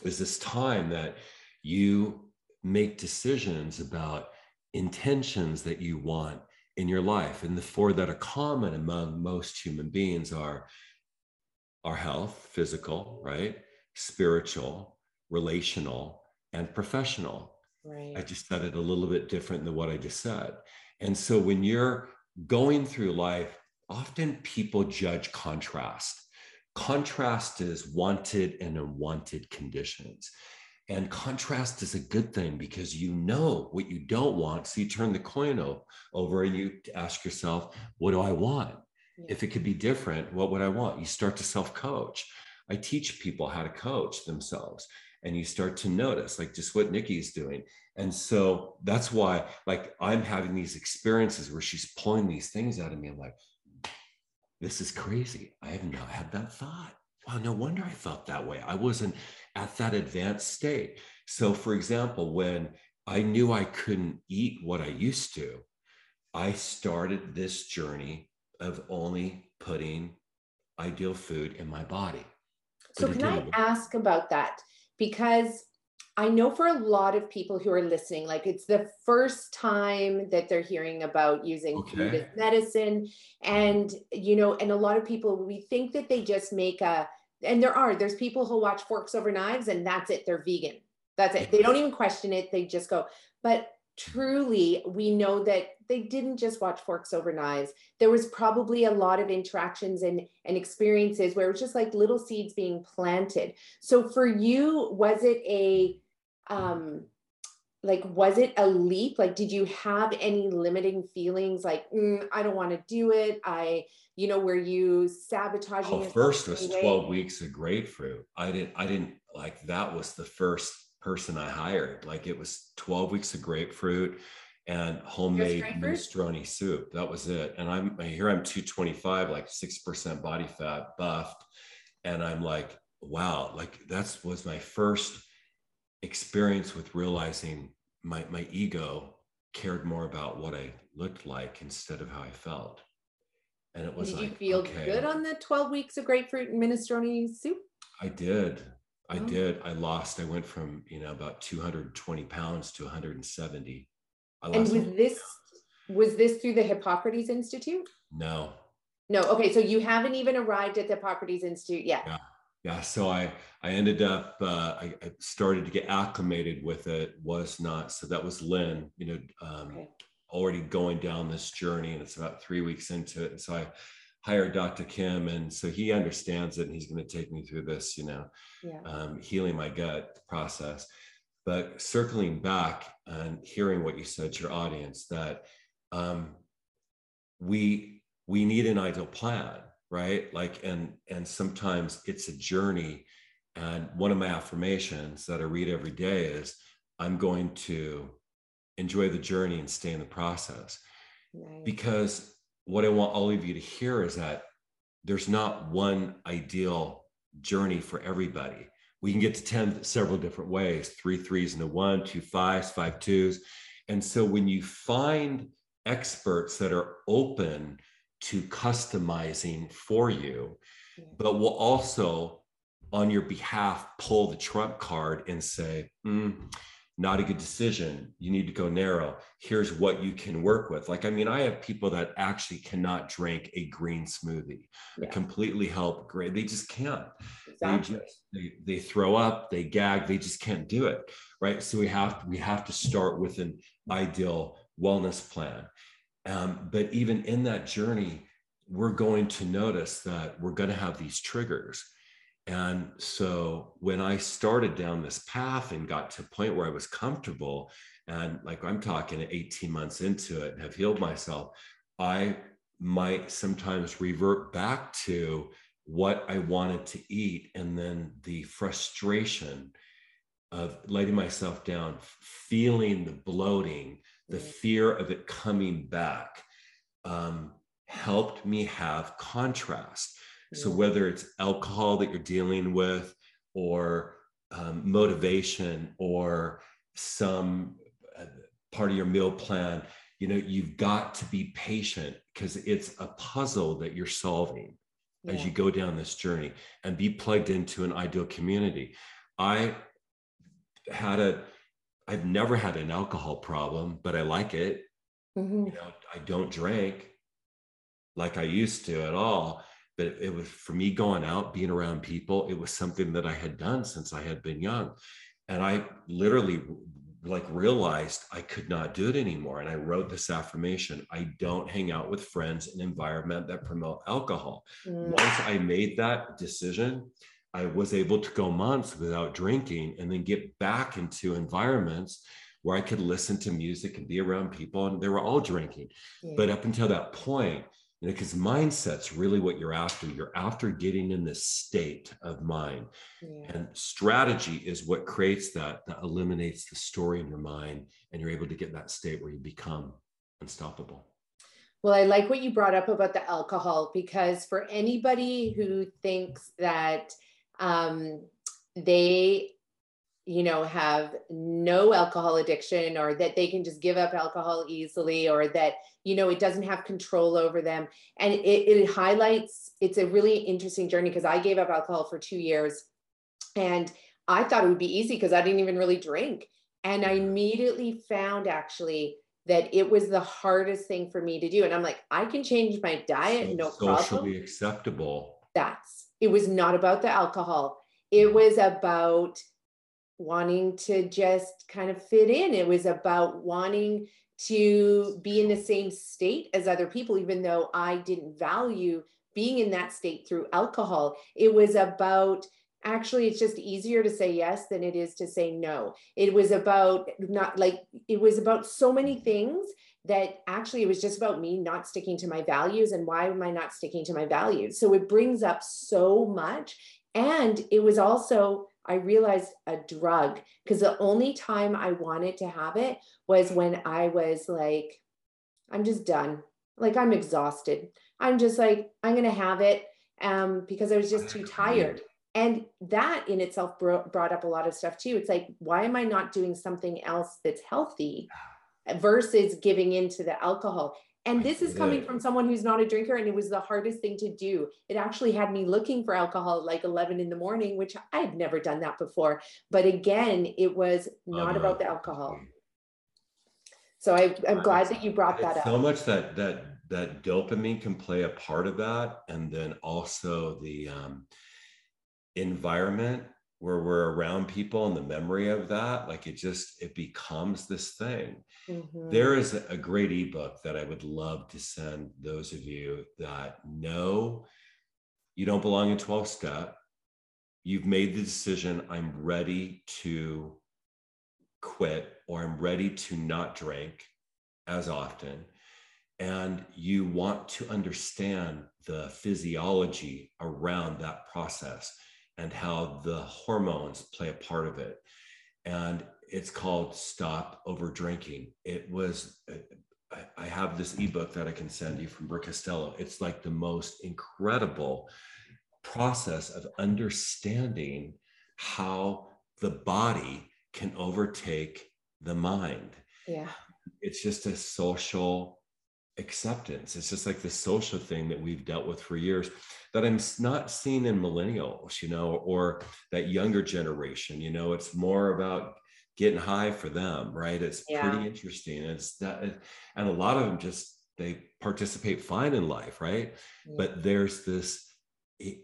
is this time that you make decisions about intentions that you want in your life. And the four that are common among most human beings are our health physical right spiritual, relational, and professional. Right. I just said it a little bit different than what I just said. And so when you're going through life, often people judge contrast. Contrast is wanted and unwanted conditions. And contrast is a good thing because you know what you don't want. So you turn the coin over and you ask yourself, what do I want? Yeah. If it could be different, what would I want? You start to self coach. I teach people how to coach themselves. And you start to notice, like just what Nikki's doing. And so that's why, like, I'm having these experiences where she's pulling these things out of me. I'm like, this is crazy. I have not had that thought. Wow, no wonder I felt that way. I wasn't at that advanced state. So, for example, when I knew I couldn't eat what I used to, I started this journey of only putting ideal food in my body. So can I ask about that? Because I know for a lot of people who are listening, like it's the first time that they're hearing about using okay. food as medicine. And, you know, and a lot of people, we think that they just make a, and there are, there's people who watch Forks Over Knives and that's it, they're vegan. That's it. They don't even question it. They just go. But truly, we know that they didn't just watch Forks Over Knives. There was probably a lot of interactions and, and experiences where it was just like little seeds being planted. So for you, was it a, um, like was it a leap like did you have any limiting feelings like mm, i don't want to do it i you know were you sabotaging well, first was 12 weeks of grapefruit i didn't i didn't like that was the first person I hired. Like it was 12 weeks of grapefruit and homemade minestrone soup. That was it. And I'm here I'm 225, like 6% body fat, buffed. And I'm like, wow, like that's was my first experience with realizing my my ego cared more about what I looked like instead of how I felt. And it was did like, you feel okay. good on the 12 weeks of grapefruit and minestrone soup? I did. I oh. did. I lost. I went from you know about 220 pounds to 170. and was this was this through the Hippocrates Institute? No. No. Okay, so you haven't even arrived at the Hippocrates Institute yet. Yeah. Yeah. So I I ended up uh, I, I, started to get acclimated with it. Was not so that was Lynn. You know, um, okay. already going down this journey, and it's about three weeks into it. And so I hired Dr. Kim, and so he understands it, and he's going to take me through this, you know, yeah. um, healing my gut process. But circling back and hearing what you said to your audience, that um, we we need an ideal plan, right? Like, and and sometimes it's a journey. And one of my affirmations that I read every day is, "I'm going to enjoy the journey and stay in the process," nice. because what I want all of you to hear is that there's not one ideal journey for everybody. We can get to 10 several different ways three threes and a one, two fives, five twos. And so when you find experts that are open to customizing for you, but will also on your behalf pull the trump card and say, mm, not a good decision. You need to go narrow. Here's what you can work with. Like, I mean, I have people that actually cannot drink a green smoothie. Yeah. completely help great. They just can't. Exactly. They just they, they throw up, they gag, they just can't do it. Right. So we have to we have to start with an ideal wellness plan. Um, but even in that journey, we're going to notice that we're going to have these triggers and so when I started down this path and got to a point where I was comfortable, and like I'm talking 18 months into it and have healed myself, I might sometimes revert back to what I wanted to eat and then the frustration of letting myself down, feeling the bloating, the fear of it coming back um, helped me have contrast so whether it's alcohol that you're dealing with, or um, motivation, or some uh, part of your meal plan, you know, you've got to be patient because it's a puzzle that you're solving yeah. as you go down this journey and be plugged into an ideal community. I had a, I've never had an alcohol problem, but I like it. Mm-hmm. You know, I don't drink like I used to at all but it was for me going out being around people it was something that i had done since i had been young and i literally like realized i could not do it anymore and i wrote this affirmation i don't hang out with friends in environment that promote alcohol mm. once i made that decision i was able to go months without drinking and then get back into environments where i could listen to music and be around people and they were all drinking yeah. but up until that point you know because mindset's really what you're after. You're after getting in this state of mind. Yeah. and strategy is what creates that that eliminates the story in your mind and you're able to get that state where you become unstoppable. Well i like what you brought up about the alcohol because for anybody who thinks that um, they you know have no alcohol addiction or that they can just give up alcohol easily or that you know it doesn't have control over them and it, it highlights it's a really interesting journey because i gave up alcohol for two years and I thought it would be easy because I didn't even really drink. And I immediately found actually that it was the hardest thing for me to do. And I'm like, I can change my diet, so no socially problem. Socially acceptable. That's it was not about the alcohol. It was about wanting to just kind of fit in. It was about wanting to be in the same state as other people, even though I didn't value being in that state through alcohol. It was about actually it's just easier to say yes than it is to say no it was about not like it was about so many things that actually it was just about me not sticking to my values and why am i not sticking to my values so it brings up so much and it was also i realized a drug because the only time i wanted to have it was when i was like i'm just done. Like i'm exhausted. I'm just like i'm going to have it um, because i was just too (sighs) tired. And that in itself bro- brought up a lot of stuff too. It's like why am i not doing something else that's healthy (sighs) versus giving into the alcohol and this is coming from someone who's not a drinker and it was the hardest thing to do. It actually had me looking for alcohol at like 11 in the morning which i had never done that before. But again it was not about the alcohol. So I, i'm glad that you brought that up. so much that that that dopamine can play a part of that and then also the um environment where we're around people and the memory of that like it just it becomes this thing. Mm-hmm. there is a great ebook that i would love to send those of you that know you don't belong in 12 step. You've made the decision i'm ready to quit or i'm ready to not drink as often. And you want to understand the physiology around that process and how the hormones play a part of it. And it's called Stop Over Drinking. It was, I have this ebook that I can send you from Brooke Costello. It's like the most incredible process of understanding how the body can overtake the mind. Yeah. It's just a social acceptance. It's just like the social thing that we've dealt with for years that I'm not seeing in millennials, you know, or that younger generation. You know, it's more about getting high for them, right? It's yeah. pretty interesting. It's that, and a lot of them just they participate fine in life, right? Yeah. But there's this. It,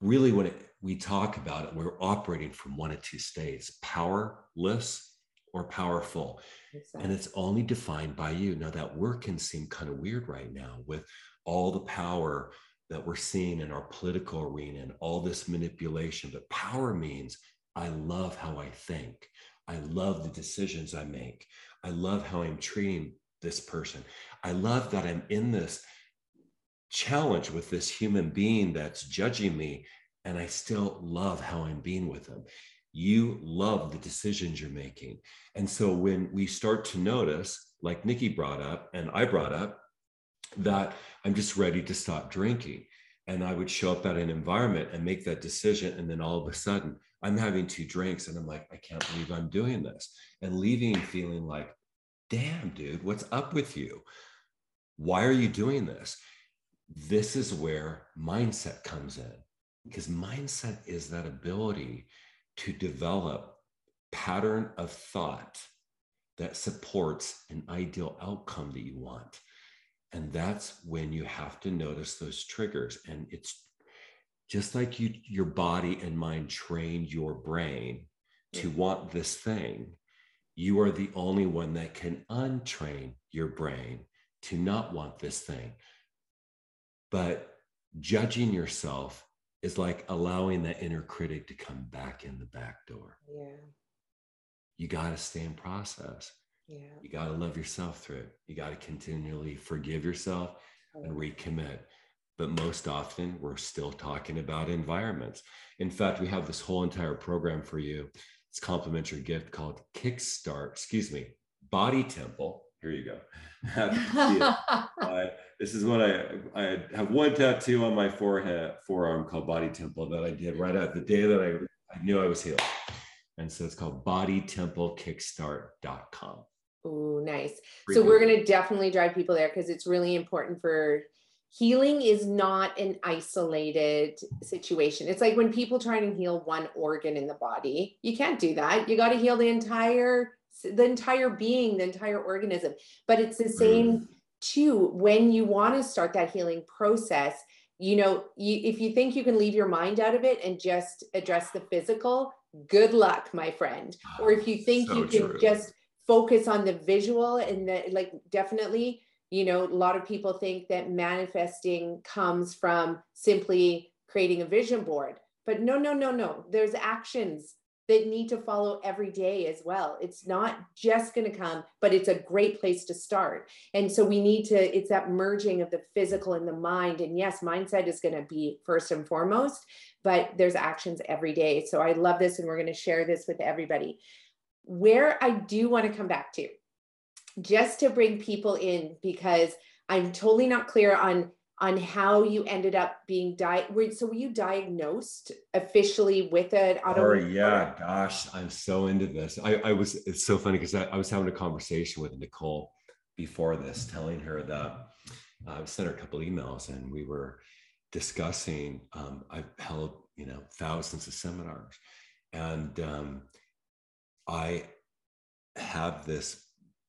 really, when it, we talk about it, we're operating from one of two states: powerless or powerful. Exactly. And it's only defined by you. Now, that word can seem kind of weird right now with all the power that we're seeing in our political arena and all this manipulation. But power means I love how I think, I love the decisions I make, I love how I'm treating this person, I love that I'm in this challenge with this human being that's judging me and I still love how I'm being with them you love the decisions you're making. And so when we start to notice, like Nikki brought up and I brought up, that I'm just ready to stop drinking. And I would show up at an environment and make that decision. And then all of a sudden, I'm having two drinks and I'm like, I can't believe I'm doing this. And leaving feeling like, damn, dude, what's up with you? Why are you doing this? This is where mindset comes in because mindset is that ability to develop pattern of thought that supports an ideal outcome that you want and that's when you have to notice those triggers and it's just like you your body and mind trained your brain to want this thing you are the only one that can untrain your brain to not want this thing but judging yourself is like allowing that inner critic to come back in the back door. Yeah. You got to stay in process. Yeah. You got to love yourself through it. You got to continually forgive yourself and recommit. But most often, we're still talking about environments. In fact, we have this whole entire program for you. It's complimentary gift called Kickstart, excuse me, Body Temple. Here you go. (laughs) uh, (laughs) this is what I I have one tattoo on my forehead forearm called Body Temple that I did right at the day that I, I knew I was healed. And so it's called bodytemplekickstart.com. Oh, nice. So we're going to definitely drive people there because it's really important for healing is not an isolated situation. It's like when people try to heal one organ in the body, you can't do that. You got to heal the entire the entire being, the entire organism. But it's the same mm. too when you want to start that healing process. You know, you, if you think you can leave your mind out of it and just address the physical, good luck, my friend. Or if you think so you can true. just focus on the visual and the like, definitely you know, a lot of people think that manifesting comes from simply creating a vision board. But no, no, no, no. There's actions that need to follow every day as well. It's not just going to come, but it's a great place to start. And so we need to, it's that merging of the physical and the mind. And yes, mindset is going to be first and foremost, but there's actions every day. So I love this and we're going to share this with everybody. Where I do want to come back to just to bring people in because I'm totally not clear on on how you ended up being di- so were you diagnosed officially with an autoimmune? Oh yeah, gosh, I'm so into this. I, I was it's so funny because I, I, was having a conversation with Nicole before this, telling her that uh, I sent her a couple emails and we were discussing. Um, I've held you know thousands of seminars, and um, I have this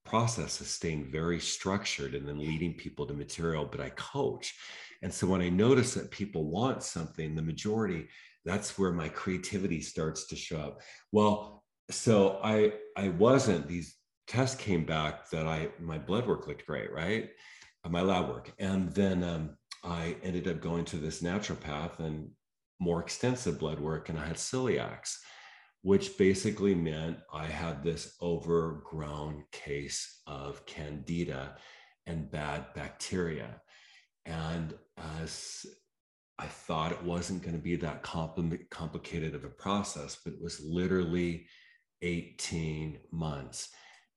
process of staying very structured and then leading people to material, but I coach. And so when I notice that people want something, the majority, that's where my creativity starts to show up. Well, so I I wasn't, these tests came back that I my blood work looked great, right? My lab work. And then um, I ended up going to this naturopath and more extensive blood work, and I had celiacs which basically meant I had this overgrown case of candida and bad bacteria. And as I thought it wasn't going to be that compl- complicated of a process, but it was literally 18 months.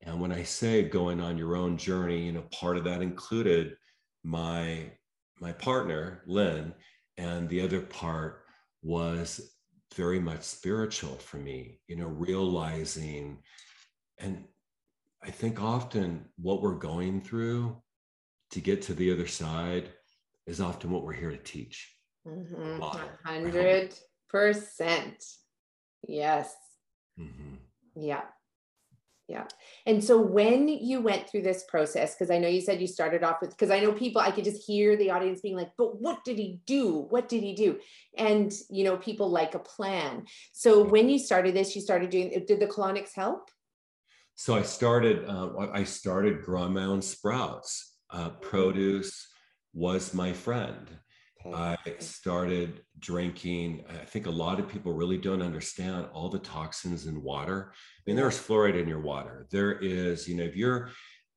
And when I say going on your own journey, you know, part of that included my my partner, Lynn, and the other part was very much spiritual for me, you know, realizing, and I think often what we're going through to get to the other side is often what we're here to teach. Mm-hmm. 100%. Yes. Mm-hmm. Yeah. Yeah. And so when you went through this process, because I know you said you started off with, because I know people, I could just hear the audience being like, but what did he do? What did he do? And, you know, people like a plan. So when you started this, you started doing, did the colonics help? So I started, uh, I started growing my own sprouts. Uh, produce was my friend. I started drinking. I think a lot of people really don't understand all the toxins in water. I mean, there's fluoride in your water. There is, you know, if you're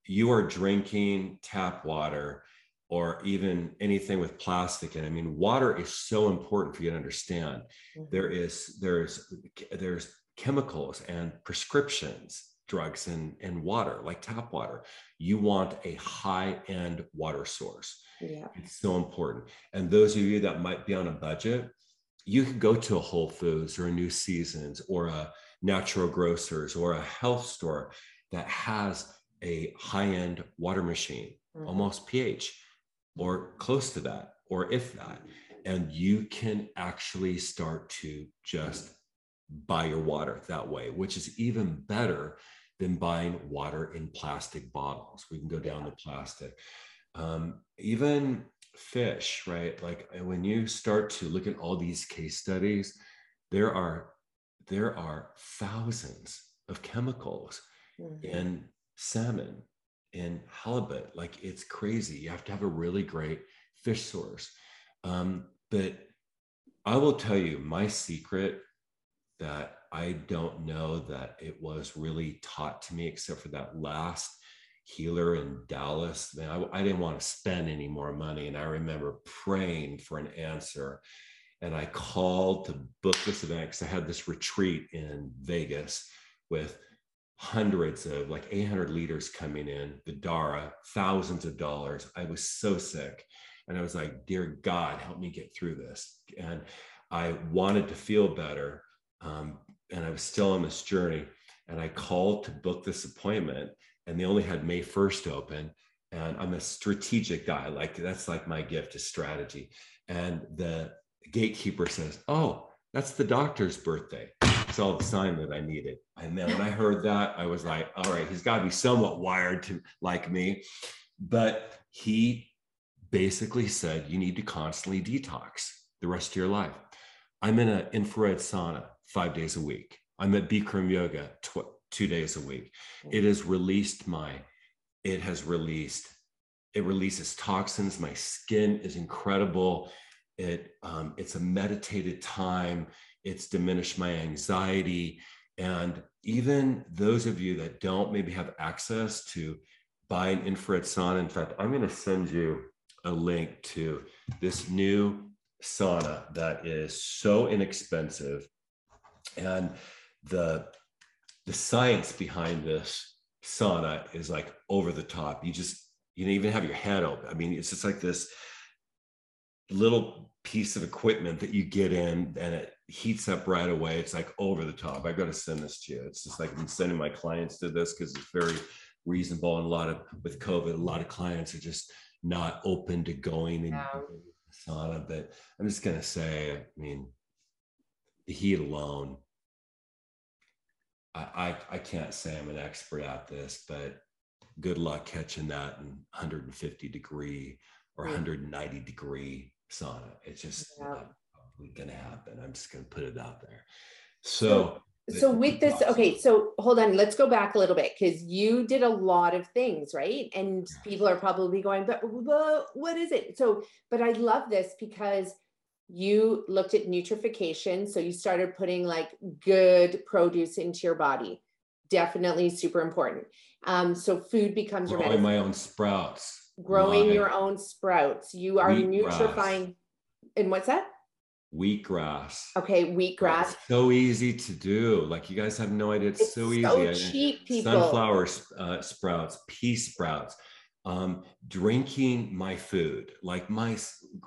you are drinking tap water or even anything with plastic in. I mean, water is so important for you to understand. Mm-hmm. There is there's there's chemicals and prescriptions drugs and, and water, like tap water. You want a high end water source. Yeah. It's so important. And those of you that might be on a budget, you could go to a Whole Foods or a New Seasons or a natural grocers or a health store that has a high end water machine, mm-hmm. almost pH or close to that, or if that. And you can actually start to just buy your water that way, which is even better than buying water in plastic bottles. We can go down to plastic. Um, even fish, right? Like when you start to look at all these case studies, there are there are thousands of chemicals mm-hmm. in salmon, in halibut. Like it's crazy. You have to have a really great fish source. Um, but I will tell you my secret that I don't know that it was really taught to me except for that last healer in Dallas. Man, I, I didn't want to spend any more money. And I remember praying for an answer. And I called to book this event because I had this retreat in Vegas with hundreds of like 800 leaders coming in, the Dara, thousands of dollars. I was so sick. And I was like, Dear God, help me get through this. And I wanted to feel better. Um, and I was still on this journey. And I called to book this appointment, and they only had May 1st open. and I'm a strategic guy. Like that's like my gift is strategy. And the gatekeeper says, "Oh, that's the doctor's birthday." It's all the sign that I needed. And then when I heard that, I was like, "All right, he's got to be somewhat wired to like me." But he basically said, "You need to constantly detox the rest of your life." I'm in an infrared sauna five days a week. I'm at Bikram yoga tw- two days a week. It has released my, it has released, it releases toxins. My skin is incredible. It, um, it's a meditated time. It's diminished my anxiety. And even those of you that don't maybe have access to buy an infrared sauna, in fact, I'm going to send you a link to this new sauna that is so inexpensive and the the science behind this sauna is like over the top. You just you don't even have your head open. I mean it's just like this little piece of equipment that you get in and it heats up right away. It's like over the top. I've got to send this to you. It's just like i'm sending my clients to this because it's very reasonable. And a lot of with covid a lot of clients are just not open to going and yeah. sauna. But i'm just going to say i mean the heat alone I, I, can't say I'm an expert at this, but good luck catching that in 150 degree or 190 degree sauna. It's just yeah. not going to happen. I'm just going to put it out there. So, so, with this, okay, so hold on, let's go back a little bit because you did a lot of things, right? And people are probably going, but, but what is it? So, but I love this because you looked at nutrification. So you started putting like good produce into your body. Definitely super important. Um, so food becomes growing your my own sprouts. Growing my your own sprouts. You are nutrifying. And what's that? Wheatgrass. Okay, wheatgrass. It's so easy to do. Like you guys have no idea. It's, it's so, so easy. cheap, people. Sunflower uh, sprouts, pea sprouts um, drinking my food, like my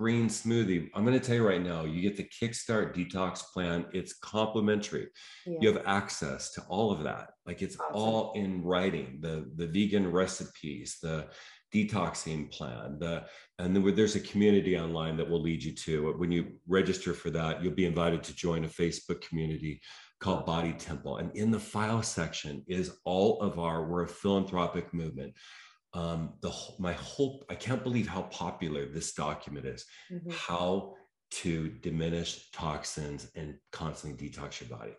green smoothie. I'm going to tell you right now, you get the Kickstart Detox Plan. It's complimentary. Yeah. You have access to all of that. Like it's awesome. all in writing. The the vegan recipes, the detoxing plan, the and then there's a community online that will lead you to. When you register for that, you'll be invited to join a Facebook community called Body Temple. And in the file section is all of our, we're a philanthropic movement um, the my hope i can't believe how popular this document is mm-hmm. how to diminish toxins and constantly detox your body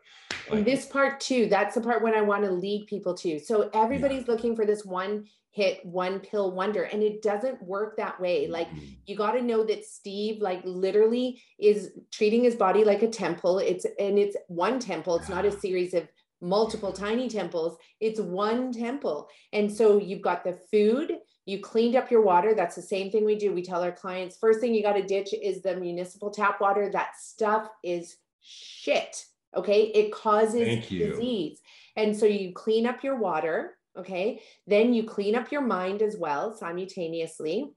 like, and this part too that's the part when i want to lead people to so everybody's yeah. looking for this one hit one pill wonder and it doesn't work that way like mm-hmm. you got to know that steve like literally is treating his body like a temple it's and it's one temple it's yeah. not a series of multiple tiny temples. It's one temple. And so you've got the food, you cleaned up your water. That's the same thing we do. We tell our clients first thing you got to ditch is the municipal tap water. That stuff is shit. Okay. It causes disease. And so you clean up your water. Okay. Then you clean up your mind as well simultaneously.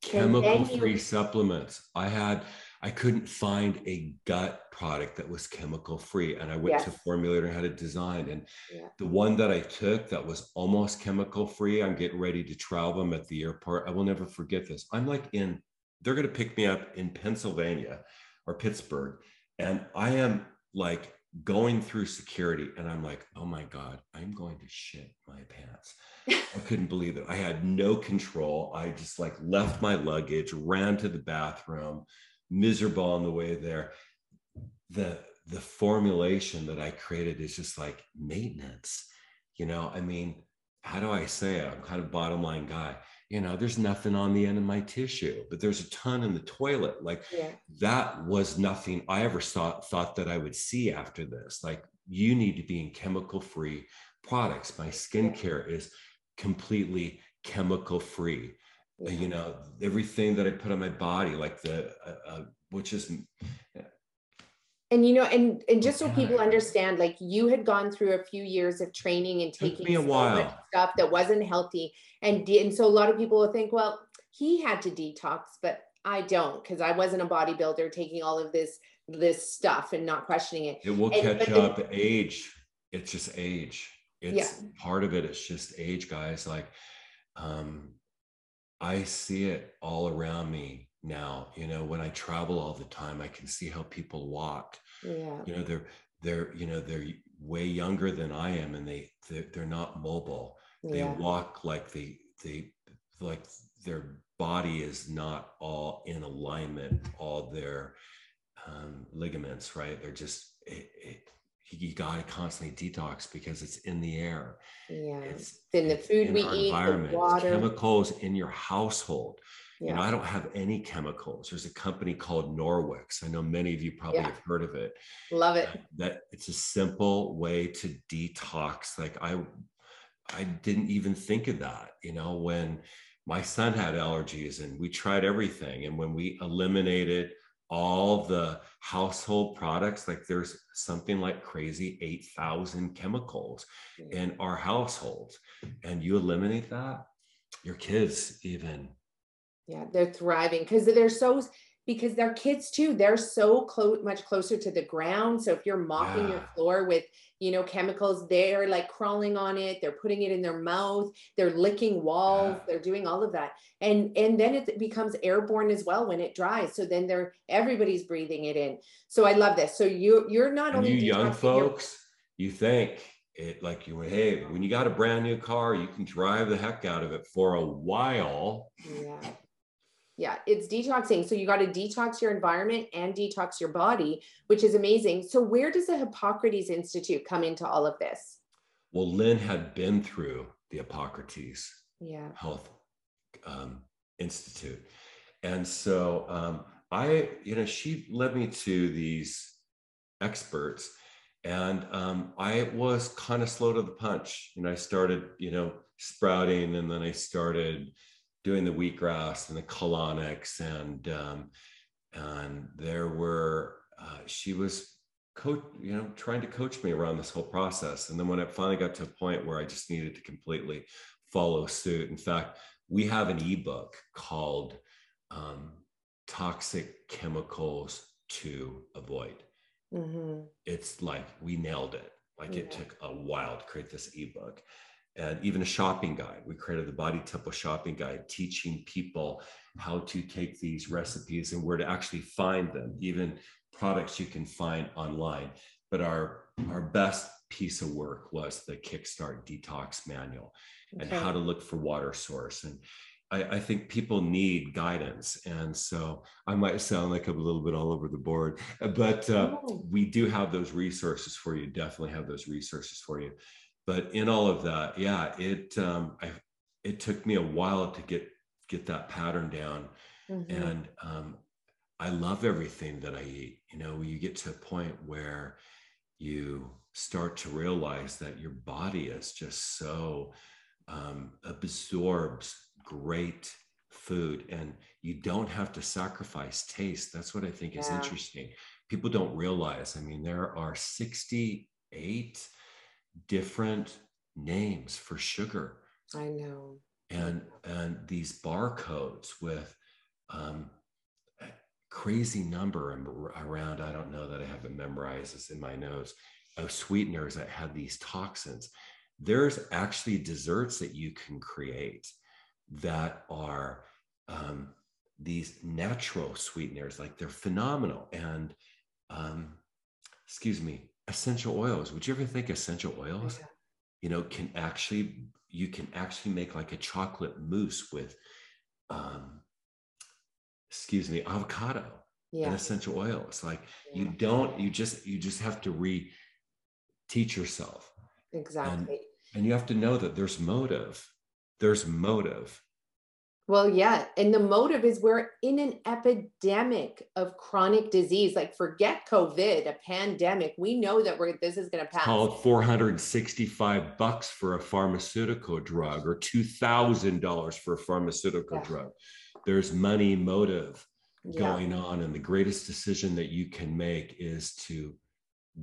Chemical free supplements. I had I couldn't find a gut product that was chemical free. And I went yes. to Formulator and had it designed. And yeah. the one that I took that was almost chemical free, I'm getting ready to trial them at the airport. I will never forget this. I'm like in, they're going to pick me up in Pennsylvania or Pittsburgh. And I am like going through security and I'm like, oh my God, I'm going to shit my pants. (laughs) I couldn't believe it. I had no control. I just like left my luggage, ran to the bathroom, miserable on the way there. The the formulation that I created is just like maintenance. You know, I mean, how do I say it? I'm kind of bottom line guy. You know, there's nothing on the end of my tissue, but there's a ton in the toilet. Like yeah. that was nothing I ever thought thought that I would see after this. Like you need to be in chemical free products. My skincare is completely chemical free yeah. you know everything that i put on my body like the uh, uh, which is and you know and and just so people understand like you had gone through a few years of training and taking a while. stuff that wasn't healthy and and so a lot of people will think well he had to detox but i don't because i wasn't a bodybuilder taking all of this this stuff and not questioning it it will and, catch up the, age it's just age it's yeah. part of it it's just age guys like um I see it all around me now. You know, when I travel all the time, I can see how people walk. Yeah. You know, they're they're you know they're way younger than I am, and they they're, they're not mobile. Yeah. They walk like they they like their body is not all in alignment. All their um, ligaments, right? They're just it, it, you got to constantly detox because it's in the air. Yeah. It's in the food in we eat, the water. chemicals in your household. Yeah. You know, I don't have any chemicals. There's a company called Norwex. I know many of you probably Yeah. have heard of it. Love it. That, that it's a simple way to detox. Like I, I didn't even think of that. You know, when my son had allergies and we tried everything, and when we eliminated all the household products, like there's something like crazy 8,000 chemicals in our households, and you eliminate that, your kids even Yeah, they're thriving because they're so because they're kids too. They're so close, much closer to the ground. So if you're mopping your floor with, you know, chemicals, they're like crawling on it. They're putting it in their mouth. They're licking walls. Yeah. They're doing all of that, and and then it becomes airborne as well when it dries. So then they're everybody's breathing it in. So I love this. So you you're not and only you young detoxing your- folks, you think it like you hey, when you got a brand new car, you can drive the heck out of it for a while. Yeah. Yeah, it's detoxing. So you got to detox your environment and detox your body, which is amazing. So where does the Hippocrates Institute come into all of this? Well, Lynn had been through the Hippocrates Yeah. Health um, Institute, and so um, I, you know, she led me to these experts, and um, I was kind of slow to the punch. And I started, you know, sprouting, and then I started doing the wheatgrass and the colonics, and um, and there were uh, she was coach, you know, trying to coach me around this whole process. And then when it finally got to a point where I just needed to completely follow suit. In fact, we have an ebook called um, "Toxic Chemicals to Avoid." hmm it's like we nailed it. Like it took a while to create this ebook. And even a shopping guide. We created the Body Temple shopping guide, teaching people how to take these recipes and where to actually find them, even products you can find online. But our our best piece of work was the Kickstart Detox Manual and how to look for water source. And I, I think people need guidance. And so I might sound like I'm a little bit all over the board, but uh, No. we do have those resources for you. Definitely have those resources for you. But in all of that, yeah, it um, I, it took me a while to get get that pattern down, Mhm. and um, I love everything that I eat. You know, you get to a point where you start to realize that your body is just so um, absorbs great food and you don't have to sacrifice taste that's what i think is interesting people don't realize i mean there are 68 different names for sugar. I know. and and these barcodes with um, a crazy number around i don't know that i have it memorized it's in my notes of sweeteners that have these toxins. There's actually desserts that you can create that are um, these natural sweeteners like they're phenomenal. And um, excuse me essential oils would you ever think essential oils Yeah. you know can actually you can actually make like a chocolate mousse with um excuse me avocado and Yeah. essential oils like you don't you just you just have to re teach yourself Exactly. and you have to know that there's motive there's motive Well, yeah. And the motive is we're in an epidemic of chronic disease. Like forget COVID, a pandemic. We know that we're this is gonna pass. called 465 bucks for a pharmaceutical drug or $2000 for a pharmaceutical Yeah. drug there's money motive Yeah. going on and the greatest decision that you can make is to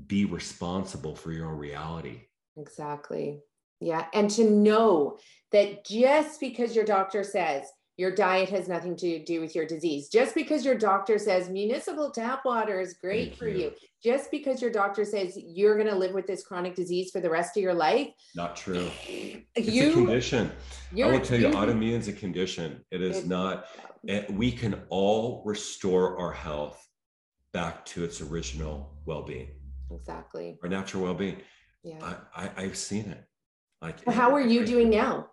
be responsible for your own reality Exactly. Yeah. And to know that just because your doctor says your diet has nothing to do with your disease. Just because your doctor says municipal tap water is great Thank for you. you, just because your doctor says you're going to live with this chronic disease for the rest of your life. Not true. It's you, a condition. I will tell you, autoimmune is a condition. It is not. We can all restore our health back to its original well-being. Exactly. Our natural well-being. Yeah. I, I have seen it. Like. how are you doing now?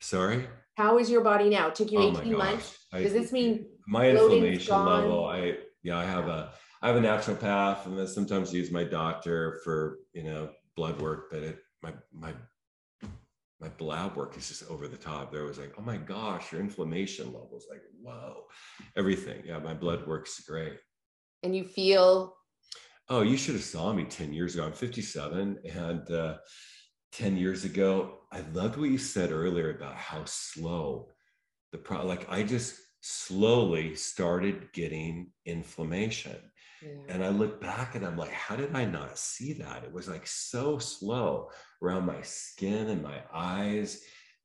Sorry. How is your body now? It took you oh 18 months. Does this mean my inflammation level? I yeah, I have a I have a naturopath, and then sometimes use my doctor for you know blood work. But it my my my lab work is just over the top. There was like, oh my gosh, your inflammation levels like whoa, everything. Yeah, my blood works great. And you feel. Oh, you should have saw me 10 years ago. I'm 57 and uh, 10 years ago, I loved what you said earlier about how slow the pro like I just slowly started getting inflammation. Yeah. And I look back and I'm like, how did I not see that? It was like so slow around my skin and my eyes.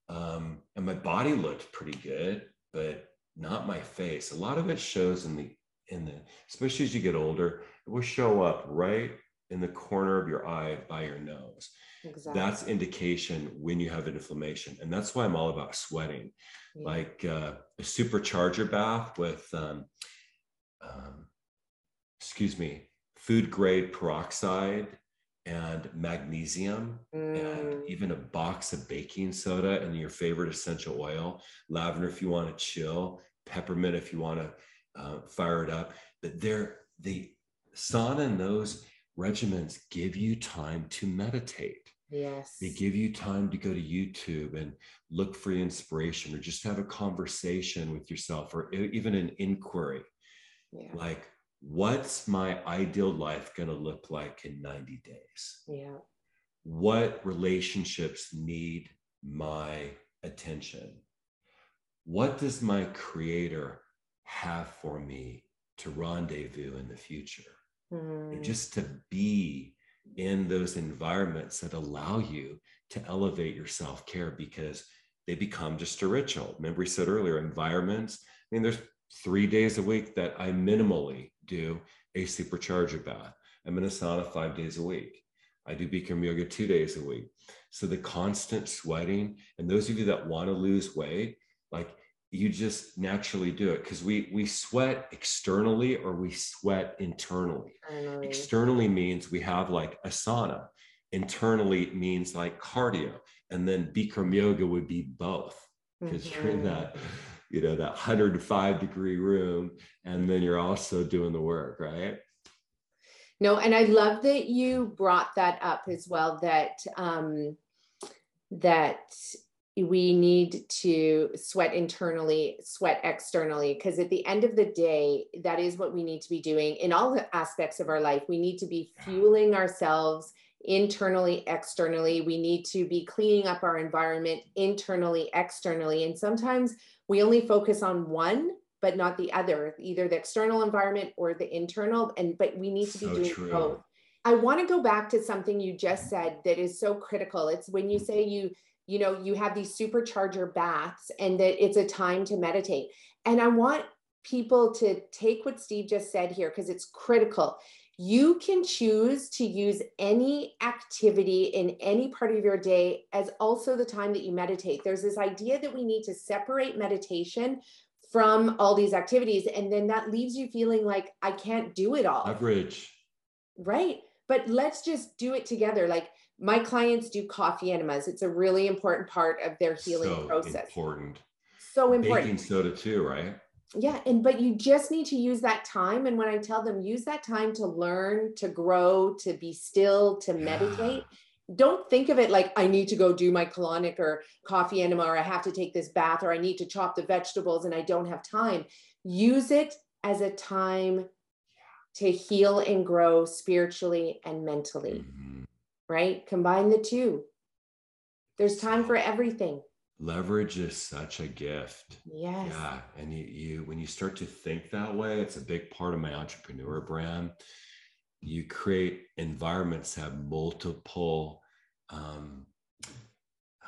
Um, and my body looked pretty good, but not my face. A lot of it shows in the in the especially as you get older, it will show up right in the corner of your eye by your nose. Exactly. That's indication when you have an inflammation. And that's why I'm all about sweating. Yeah. Like uh, a supercharger bath with, um, um, excuse me, food grade peroxide and magnesium mm. and even a box of baking soda and your favorite essential oil, lavender if you want to chill, peppermint if you want to uh, fire it up. But they're the sauna and those regimens give you time to meditate. Yes. They give you time to go to YouTube and look for inspiration or just have a conversation with yourself or even an inquiry. Yeah. Like, what's my ideal life going to look like in 90 days? Yeah. What relationships need my attention? What does my creator have for me to rendezvous in the future? Mm. just to be in those environments that allow you to elevate your self care because they become just a ritual. Remember, we said earlier, environments. I mean, there's three days a week that I minimally do a supercharger bath. I'm in a sauna five days a week. I do Bikram yoga two days a week. So the constant sweating, and those of you that want to lose weight, like you just naturally do it because we we sweat externally or we sweat internally. internally. Externally means we have like a sauna. Internally means like cardio, and then Bikram yoga would be both because mm-hmm. you're in that you know that 105 degree room, and then you're also doing the work, right? No, and I love that you brought that up as well. That um, that we need to sweat internally, sweat externally, because at the end of the day, that is what we need to be doing in all the aspects of our life. We need to be fueling ourselves internally, externally. We need to be cleaning up our environment internally, externally. And sometimes we only focus on one but not the other either the external environment or the internal and but we need to be so doing true. both i want to go back to something you just said that is so critical it's when you mm-hmm. say you you know you have these supercharger baths and that it's a time to meditate. And i want people to take what steve just said here because it's critical. You can choose to use any activity in any part of your day as also the time that you meditate. There's this idea that we need to separate meditation from all these activities and then that leaves you feeling like i can't do it all. Average. Right. But let's just do it together. Like my clients do coffee enemas. It's a really important part of their healing so process. Important. So important. Baking soda too, right? Yeah, and but you just need to use that time. And when I tell them use that time to learn, to grow, to be still, to meditate, don't think of it like I need to go do my colonic or coffee enema, or I have to take this bath, or I need to chop the vegetables and I don't have time. Use it as a time to heal and grow spiritually and mentally. Mm-hmm right? Combine the two. There's time for everything. Leverage is such a gift. Yes. Yeah. And you, you when you start to think that way, it's a big part of my entrepreneur brand. You create environments that have multiple um,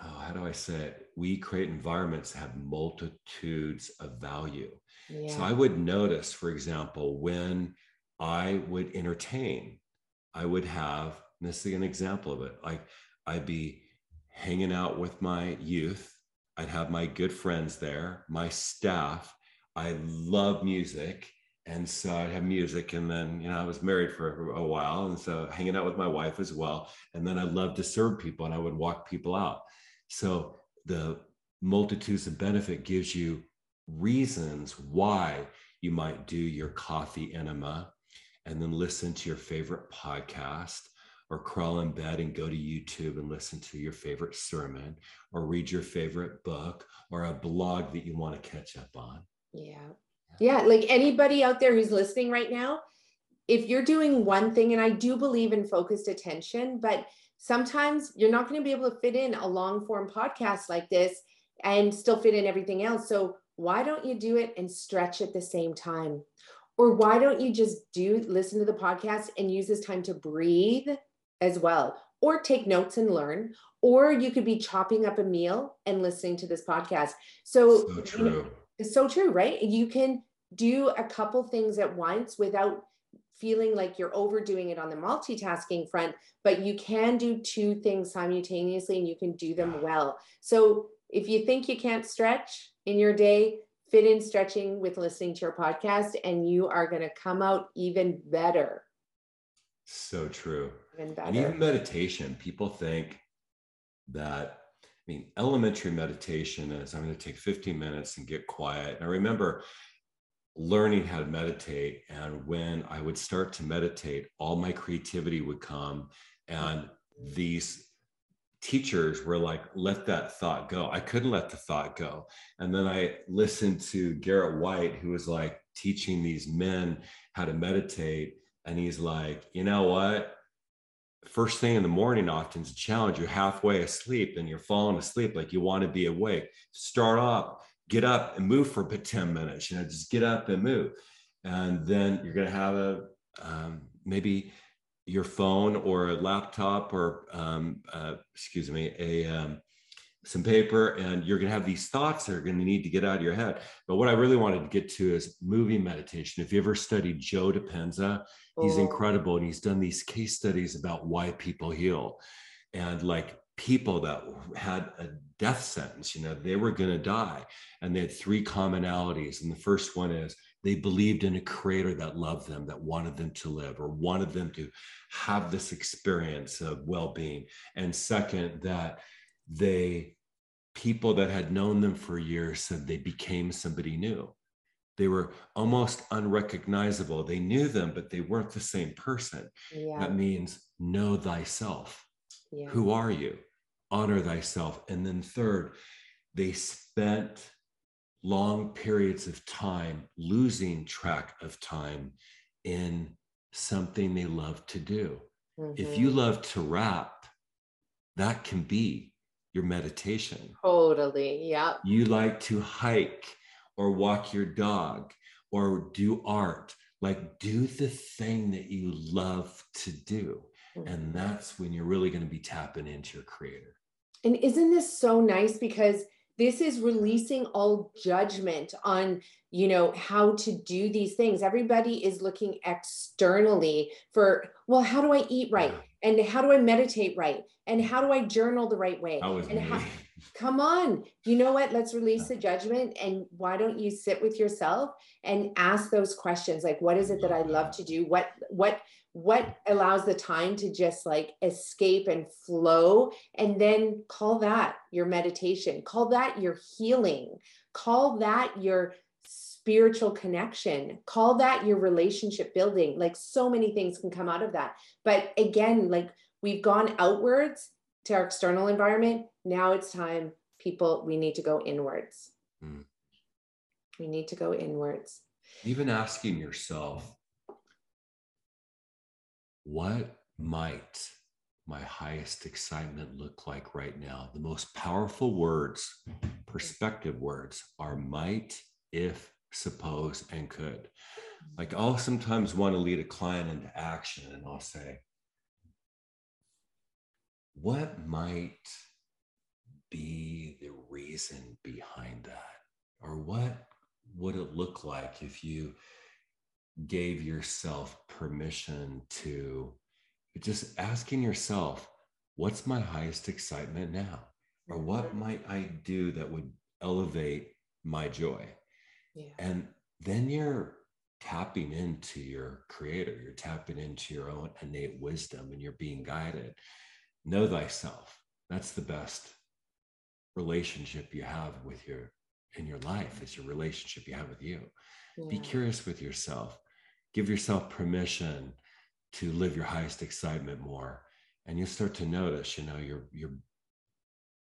oh, how do I say it? we create environments that have multitudes of value. Yeah. So I would notice, for example, when I would entertain, I would have, this is an example of it, like I'd be hanging out with my youth. I'd have my good friends there, my staff. I love music. And so I'd have music. And then, you know, I was married for a while. And so hanging out with my wife as well. And then I loved to serve people and I would walk people out. So the multitudes of benefit gives you reasons why you might do your coffee enema and then listen to your favorite podcast or crawl in bed and go to YouTube and listen to your favorite sermon or read your favorite book or a blog that you want to catch up on. Yeah. Yeah. Like anybody out there who's listening right now, if you're doing one thing, and I do believe in focused attention, but sometimes you're not going to be able to fit in a long form podcast like this and still fit in everything else. So why don't you do it and stretch at the same time? Or why don't you just do listen to the podcast and use this time to breathe as well? Or take notes and learn. Or you could be chopping up a meal and listening to this podcast. So, so true. You know, it's so true, right? You can do a couple things at once without feeling like you're overdoing it on the multitasking front, but you can do two things simultaneously and you can do them well. So if you think you can't stretch in your day, fit in stretching with listening to your podcast, and you are going to come out even better. So true. Even and even meditation, people think that, I mean, elementary meditation is I'm going to take 15 minutes and get quiet. And I remember learning how to meditate. And when I would start to meditate, all my creativity would come. And these teachers were like, let that thought go. I couldn't let the thought go. And then I listened to Garrett White, who was like teaching these men how to meditate. And he's like, you know what? First thing in the morning often is a challenge. You're halfway asleep and you're falling asleep like you want to be awake. Start up, get up and move for 10 minutes. You know, just get up and move. And then you're going to have a um, maybe your phone or a laptop or um, uh, excuse me a um, some paper and you're going to have these thoughts that are going to need to get out of your head but what i really wanted to get to is movie meditation if you ever studied joe dispenza he's oh. incredible and he's done these case studies about why people heal and like people that had a death sentence you know they were going to die and they had three commonalities and the first one is they believed in a creator that loved them, that wanted them to live or wanted them to have this experience of well being. And second, that they, people that had known them for years, said they became somebody new. They were almost unrecognizable. They knew them, but they weren't the same person. Yeah. That means know thyself. Yeah. Who are you? Honor thyself. And then, third, they spent long periods of time losing track of time in something they love to do. Mm-hmm. If you love to rap, that can be your meditation. Totally. Yeah. You like to hike or walk your dog or do art. Like, do the thing that you love to do. Mm-hmm. And that's when you're really going to be tapping into your creator. And isn't this so nice? Because this is releasing all judgment on you know how to do these things everybody is looking externally for well how do i eat right and how do i meditate right? And how do i journal the right way? And how, (laughs) come on. You know what? Let's release the judgment. And why don't you sit with yourself and ask those questions like what is it that i love to do? What what what allows the time to just like escape and flow? And then call that your meditation. Call that your healing. Call that your spiritual connection. Call that your relationship building. Like so many things can come out of that. But again like we've gone outwards to our external environment. Now it's time people we need to go inwards. Mm. we need to go inwards. Even asking yourself what might my highest excitement look like right now? The most powerful words, perspective words, are might, if, suppose, and could. Like I'll sometimes want to lead a client into action and I'll say, what might be the reason behind that? Or what would it look like if you gave yourself permission to just asking yourself, what's my highest excitement now? Or what mm-hmm. might I do that would elevate my joy? Yeah. And then you're tapping into your creator, you're tapping into your own innate wisdom and you're being guided. Know thyself. That's the best relationship you have with your in your life is your relationship you have with you. Yeah. Be curious with yourself. Give yourself permission to live your highest excitement more. And you'll start to notice, you know, you're you're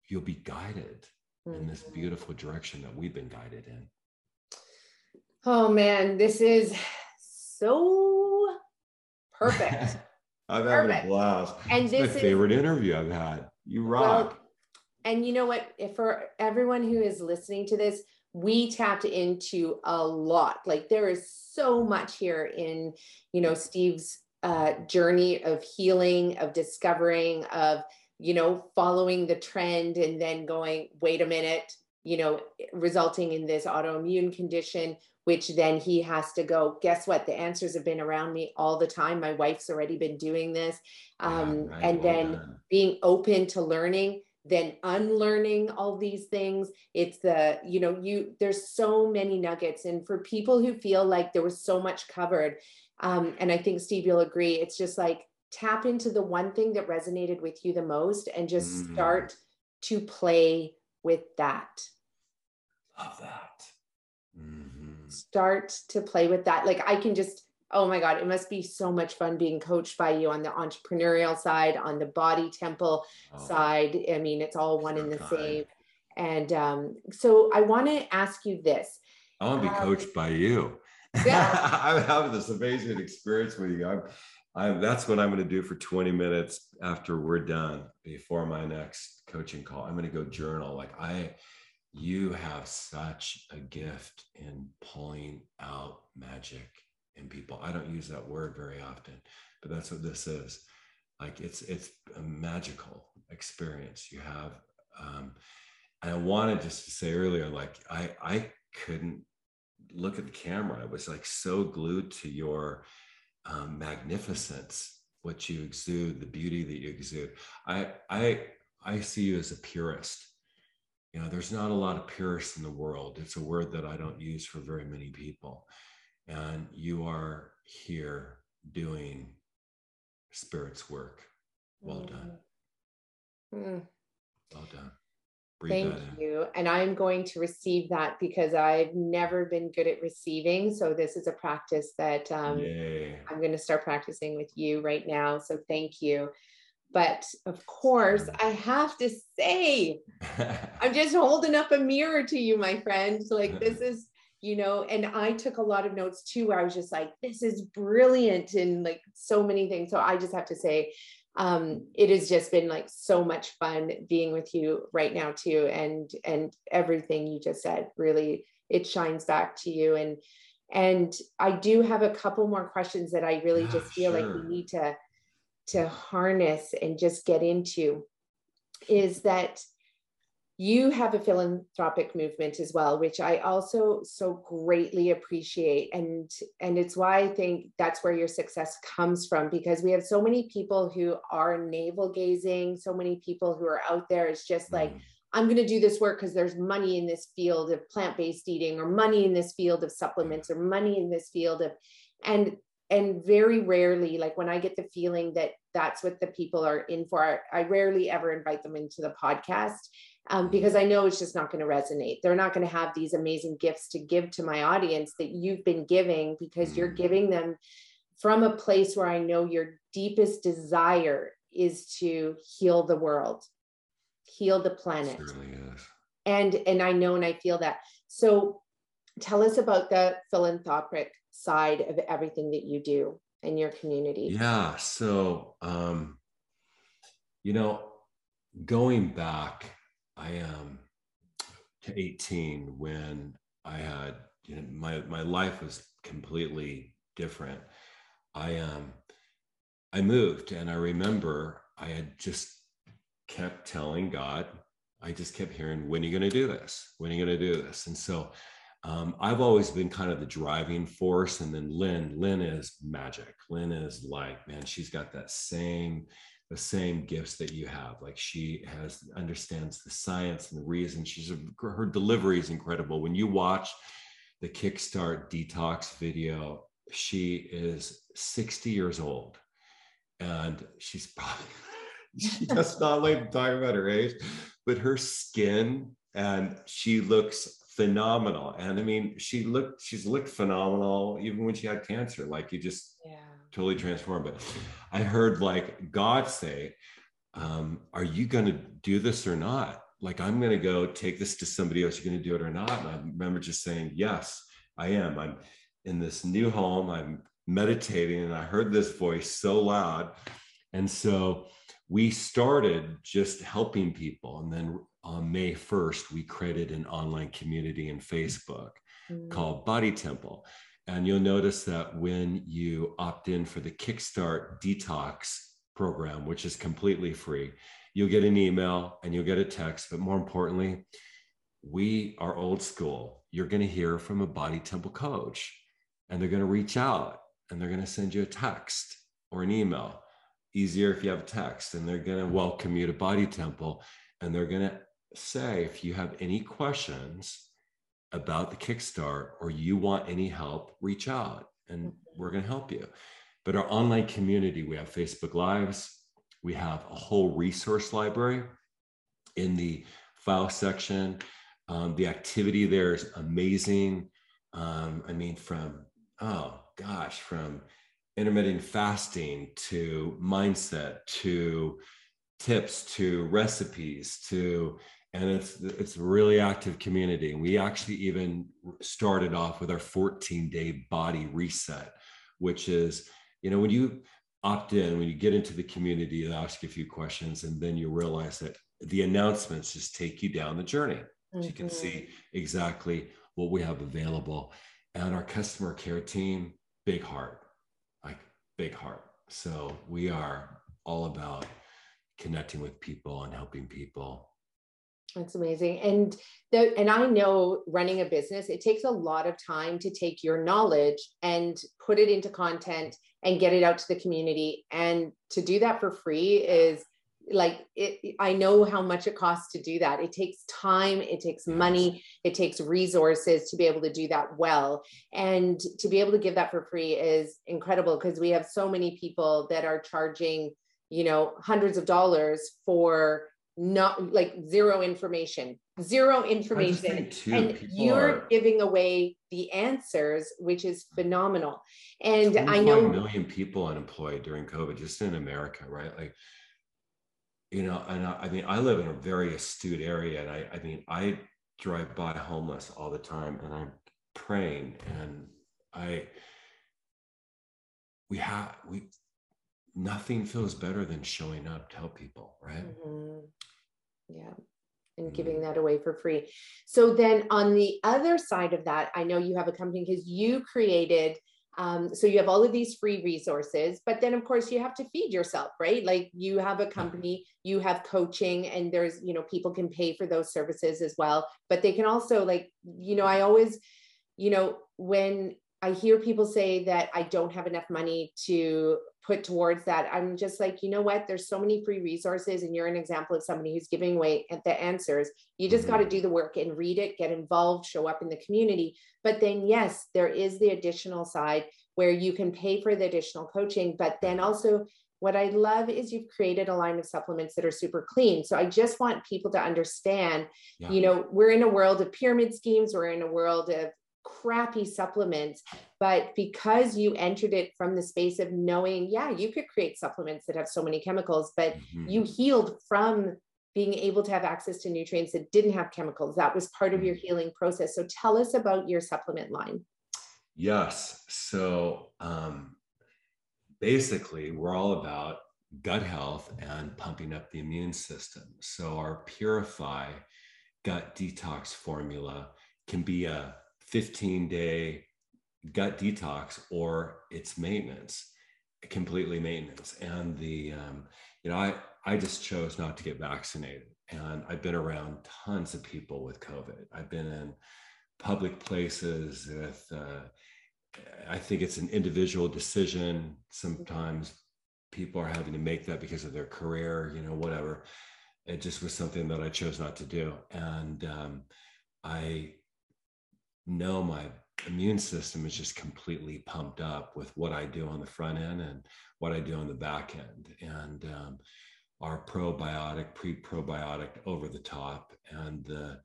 you'll be guided mm-hmm. in this mm-hmm. beautiful direction that we've been guided in. Oh man, this is so perfect. (laughs) I've had a blast. And it's this my favorite is, interview I've had. You rock. Well, and you know what? If for everyone who is listening to this, we tapped into a lot. Like there is so much here in, you know, Steve's uh, journey of healing, of discovering, of you know, following the trend, and then going, wait a minute, you know, resulting in this autoimmune condition which then he has to go guess what? The answers have been around me all the time. My wife's already been doing this. Um, yeah, right. and then being open to learning then unlearning all these things. It's the you know you there's so many nuggets. And for people who feel like there was so much covered um, and i think steve you'll agree it's just like tap into the one thing that resonated with you the most and just mm. start to play with that. Love that start to play with that like i can just oh my god it must be so much fun being coached by you on the entrepreneurial side on the body temple oh, side i mean it's all one and the kind. same and um, so i want to ask you this i want to be um, coached by you yeah. (laughs) i'm having this amazing experience with you i'm I'm, that's what I'm going to do for 20 minutes after we're done before my next coaching call. I'm going to go journal. Like I, you have such a gift in pulling out magic in people. I don't use that word very often, but that's what this is. Like it's it's a magical experience you have. Um, and I wanted just to say earlier, like I I couldn't look at the camera. I was like so glued to your um, magnificence, what you exude, the beauty that you exude. I I I see you as a purist you know there's not a lot of purists in the world it's a word that i don't use for very many people and you are here doing spirit's work well done mm. well done Breathe Thank you. And I'm going to receive that because I've never been good at receiving. So this is a practice that um, I'm going to start practicing with you right now. So thank you. But of course, I have to say, (laughs) I'm just holding up a mirror to you, my friend. Like, this (laughs) is, you know, and I took a lot of notes too, where I was just like, this is brilliant and like so many things. So I just have to say, um, it has just been like so much fun being with you right now too. And, and everything you just said really, it shines back to you. And, and I do have a couple more questions that I really just feel sure. like we need to to harness and just get into is that you have a philanthropic movement as well which i also so greatly appreciate and and it's why i think that's where your success comes from because we have so many people who are navel gazing so many people who are out there it's just like mm. i'm going to do this work because there's money in this field of plant-based eating or money in this field of supplements or money in this field of and and very rarely like when i get the feeling that that's what the people are in for i rarely ever invite them into the podcast um, because i know it's just not going to resonate. They're not going to have these amazing gifts to give to my audience that you've been giving because you're mm. giving them from a place where i know your deepest desire is to heal the world heal the planet. And and i know and i feel that. So tell us about the philanthropic side of everything that you do in your community? Yeah. So, um, you know, going back, I am um, to 18 when I had, you know, my, my life was completely different. I, um, I moved and I remember I had just kept telling God, I just kept hearing, when are you going to do this? When are you going to do this? And so um, I've always been kind of the driving force. And then Lynn, Lynn is magic. Lynn is like, man, she's got that same, the same gifts that you have. Like she has, understands the science and the reason. She's, a, her delivery is incredible. When you watch the Kickstart detox video, she is 60 years old and she's probably, (laughs) she does not like to talk about her age, but her skin and she looks phenomenal. And I mean, she looked, she's looked phenomenal even when she had cancer. Like you just yeah. totally transformed. But I heard like God say, um, Are you going to do this or not? Like, I'm going to go take this to somebody else. You're going to do it or not. And I remember just saying, Yes, I am. I'm in this new home. I'm meditating and I heard this voice so loud. And so we started just helping people. And then on May 1st, we created an online community in Facebook mm-hmm. called Body Temple. And you'll notice that when you opt in for the Kickstart Detox program, which is completely free, you'll get an email and you'll get a text. But more importantly, we are old school. You're going to hear from a Body Temple coach, and they're going to reach out and they're going to send you a text or an email. Easier if you have a text, and they're going to welcome you to Body Temple, and they're going to say if you have any questions about the Kickstart or you want any help, reach out and mm-hmm. we're going to help you. But our online community, we have Facebook Lives, we have a whole resource library in the file section. Um, the activity there is amazing. Um, I mean, from, oh gosh, from intermittent fasting to mindset to tips to recipes to and it's it's a really active community and we actually even started off with our 14 day body reset which is you know when you opt in when you get into the community they ask you a few questions and then you realize that the announcements just take you down the journey mm-hmm. so you can mm-hmm. see exactly what we have available and our customer care team big heart like big heart so we are all about connecting with people and helping people that's amazing. And the and I know running a business, it takes a lot of time to take your knowledge and put it into content and get it out to the community. And to do that for free is like it I know how much it costs to do that. It takes time, it takes money, it takes resources to be able to do that well. And to be able to give that for free is incredible because we have so many people that are charging, you know, hundreds of dollars for not like zero information zero information. too, and you're are, giving away the answers which is phenomenal. And i know a million people unemployed during covid just in america right? Like you know and I, I, mean i live in a very astute area and i i mean i drive by homeless all the time and i'm praying and i we have we nothing feels better than showing up to help people, right? Mm-hmm. Yeah. And mm-hmm. giving that away for free. So then on the other side of that, I know you have a company because you created um, so you have all of these free resources, but then of course you have to feed yourself, right? Like you have a company, you have coaching, and there's, you know, people can pay for those services as well. But they can also, like, you know, I always, you know, when I hear people say that I don't have enough money to put towards that. I'm just like, you know what? There's so many free resources, and you're an example of somebody who's giving away the answers. You just mm-hmm. got to do the work and read it, get involved, show up in the community. But then, yes, there is the additional side where you can pay for the additional coaching, but then also what I love is you've created a line of supplements that are super clean. So I just want people to understand, yeah. you know, we're in a world of pyramid schemes, we're in a world of crappy supplements but because you entered it from the space of knowing yeah you could create supplements that have so many chemicals but mm-hmm. you healed from being able to have access to nutrients that didn't have chemicals. That was part of your mm-hmm. healing process. So tell us about your supplement line. Yes. So um, basically we're all about gut health and pumping up the immune system. So our purify gut detox formula can be a 15 day gut detox or it's maintenance completely maintenance and the um, you know i i just chose not to get vaccinated and I've been around tons of people with COVID. I've been in public places with, uh, I think it's an individual decision. Sometimes people are having to make that because of their career, you know, whatever. It just was something that I chose not to do. And um, I know my immune system is just completely pumped up with what I do on the front end and what I do on the back end. And um, our probiotic, pre probiotic over the top, and the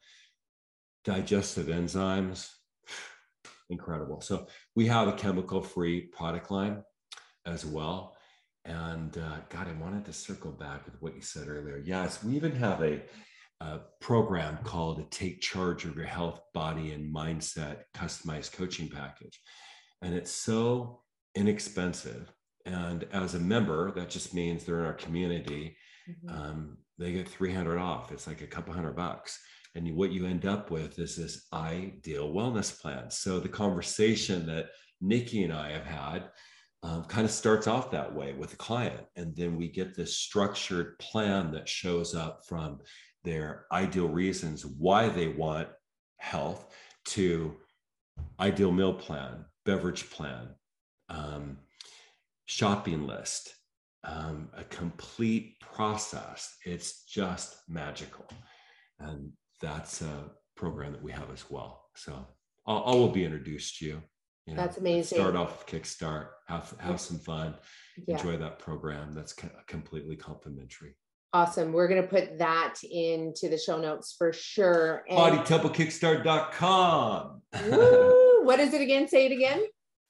digestive enzymes, (sighs) incredible. So we have a chemical free product line as well. And uh, God, I wanted to circle back with what you said earlier. Yes, we even have a a program called a Take Charge of Your Health, Body, and Mindset customized coaching package. And it's so inexpensive. And as a member, that just means they're in our community. Mm-hmm. Um, they get 300 off. It's like a couple hundred bucks. And what you end up with is this ideal wellness plan. So the conversation that Nikki and I have had um, kind of starts off that way with the client. And then we get this structured plan that shows up from their ideal reasons why they want health to ideal meal plan, beverage plan, um, shopping list, um, a complete process. It's just magical. And that's a program that we have as well. So all, all will be introduced to you. you know, that's amazing. Start off with Kickstart, have, have some fun, yeah. enjoy that program. That's completely complimentary. Awesome. We're going to put that into the show notes for sure. And BodyTempleKickstart.com. Woo, (laughs) what is it again? Say it again.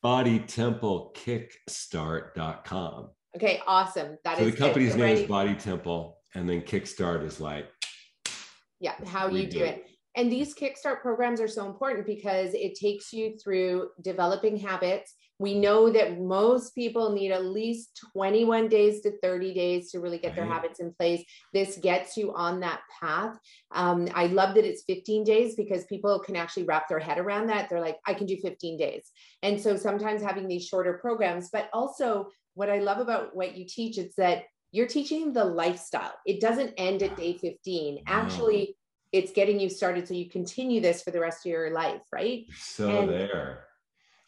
BodyTempleKickstart.com. Okay, awesome. That so is the company's name is Body Temple, and then Kickstart is like, yeah, how you do it. And these Kickstart programs are so important because it takes you through developing habits we know that most people need at least 21 days to 30 days to really get their habits in place. This gets you on that path. Um, I love that it's 15 days because people can actually wrap their head around that. They're like, I can do 15 days. And so sometimes having these shorter programs, but also what I love about what you teach is that you're teaching the lifestyle. It doesn't end at day 15. Actually, it's getting you started so you continue this for the rest of your life, right? So and, there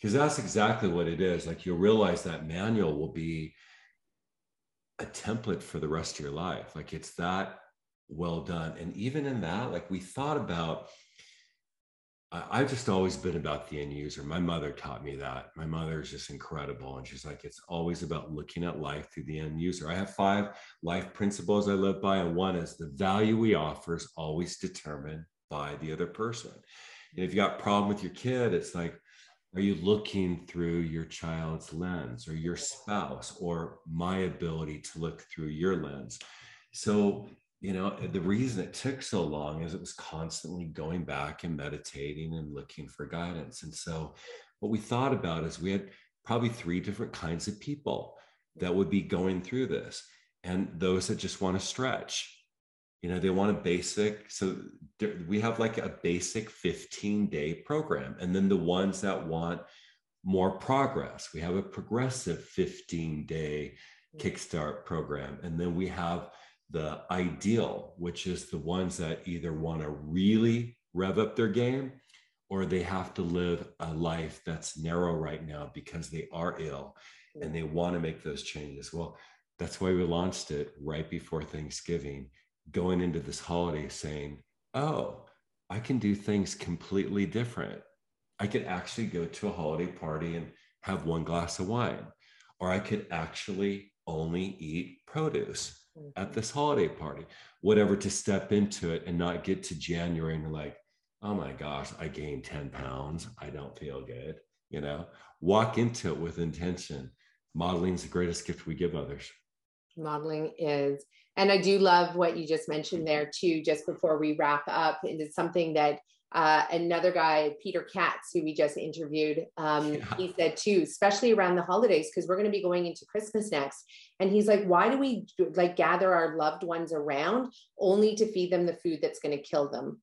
because that's exactly what it is like you'll realize that manual will be a template for the rest of your life like it's that well done and even in that like we thought about I've just always been about the end user. My mother taught me that. My mother is just incredible. And she's like, it's always about looking at life through the end user. I have five life principles I live by. And one is the value we offer is always determined by the other person. And if you got a problem with your kid, it's like, are you looking through your child's lens or your spouse or my ability to look through your lens? So, you know, the reason it took so long is it was constantly going back and meditating and looking for guidance. And so, what we thought about is we had probably three different kinds of people that would be going through this, and those that just want to stretch you know they want a basic so we have like a basic 15 day program and then the ones that want more progress we have a progressive 15 day mm. kickstart program and then we have the ideal which is the ones that either want to really rev up their game or they have to live a life that's narrow right now because they are ill and they want to make those changes well that's why we launched it right before thanksgiving going into this holiday saying, oh, I can do things completely different. I could actually go to a holiday party and have one glass of wine, or I could actually only eat produce at mm-hmm. this holiday party, whatever to step into it and not get to January and like, oh my gosh, I gained 10 pounds. I don't feel good. You know, walk into it with intention. Modeling is the greatest gift we give others. Modeling is and I do love what you just mentioned there too, just before we wrap up. And it's something that uh, another guy, Peter Katz, who we just interviewed, um, yeah. he said too, especially around the holidays, because we're going to be going into Christmas next. And he's like, why do we like gather our loved ones around only to feed them the food that's going to kill them?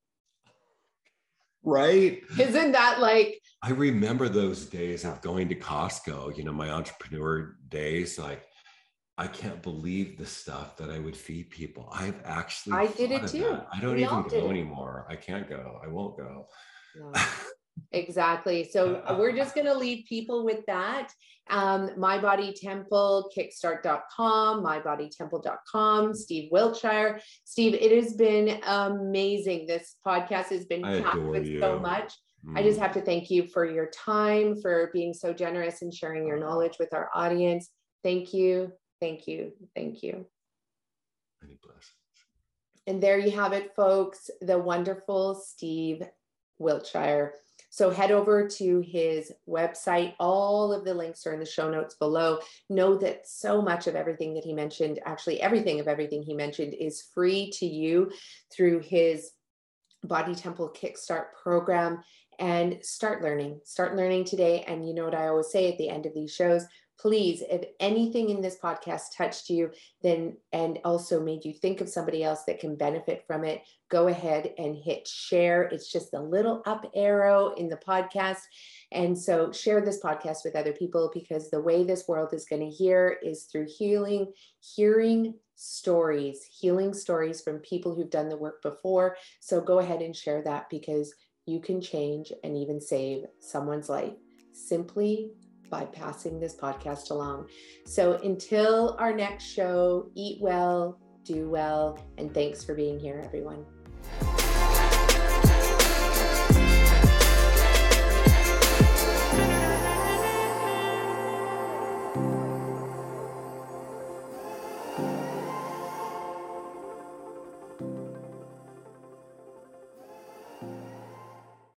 Right. Isn't that like? I remember those days of going to Costco, you know, my entrepreneur days, like I can't believe the stuff that I would feed people. I've actually I did it too. That. I don't we even go anymore. I can't go. I won't go. No. (laughs) exactly. So uh, we're just going to leave people with that. Um, My Body Temple, kickstart.com, mybodytemple.com, Steve Wiltshire. Steve, it has been amazing. This podcast has been packed with you. so much. I just mm. have to thank you for your time, for being so generous and sharing your knowledge with our audience. Thank you. Thank you. Thank you. Many blessings. And there you have it, folks. The wonderful Steve Wiltshire. So head over to his website. All of the links are in the show notes below. Know that so much of everything that he mentioned, actually, everything of everything he mentioned, is free to you through his Body Temple Kickstart program. And start learning. Start learning today. And you know what I always say at the end of these shows please, if anything in this podcast touched you, then and also made you think of somebody else that can benefit from it, go ahead and hit share. It's just a little up arrow in the podcast. And so share this podcast with other people because the way this world is going to hear is through healing, hearing stories, healing stories from people who've done the work before. So go ahead and share that because you can change and even save someone's life simply by passing this podcast along. So until our next show, eat well, do well, and thanks for being here, everyone.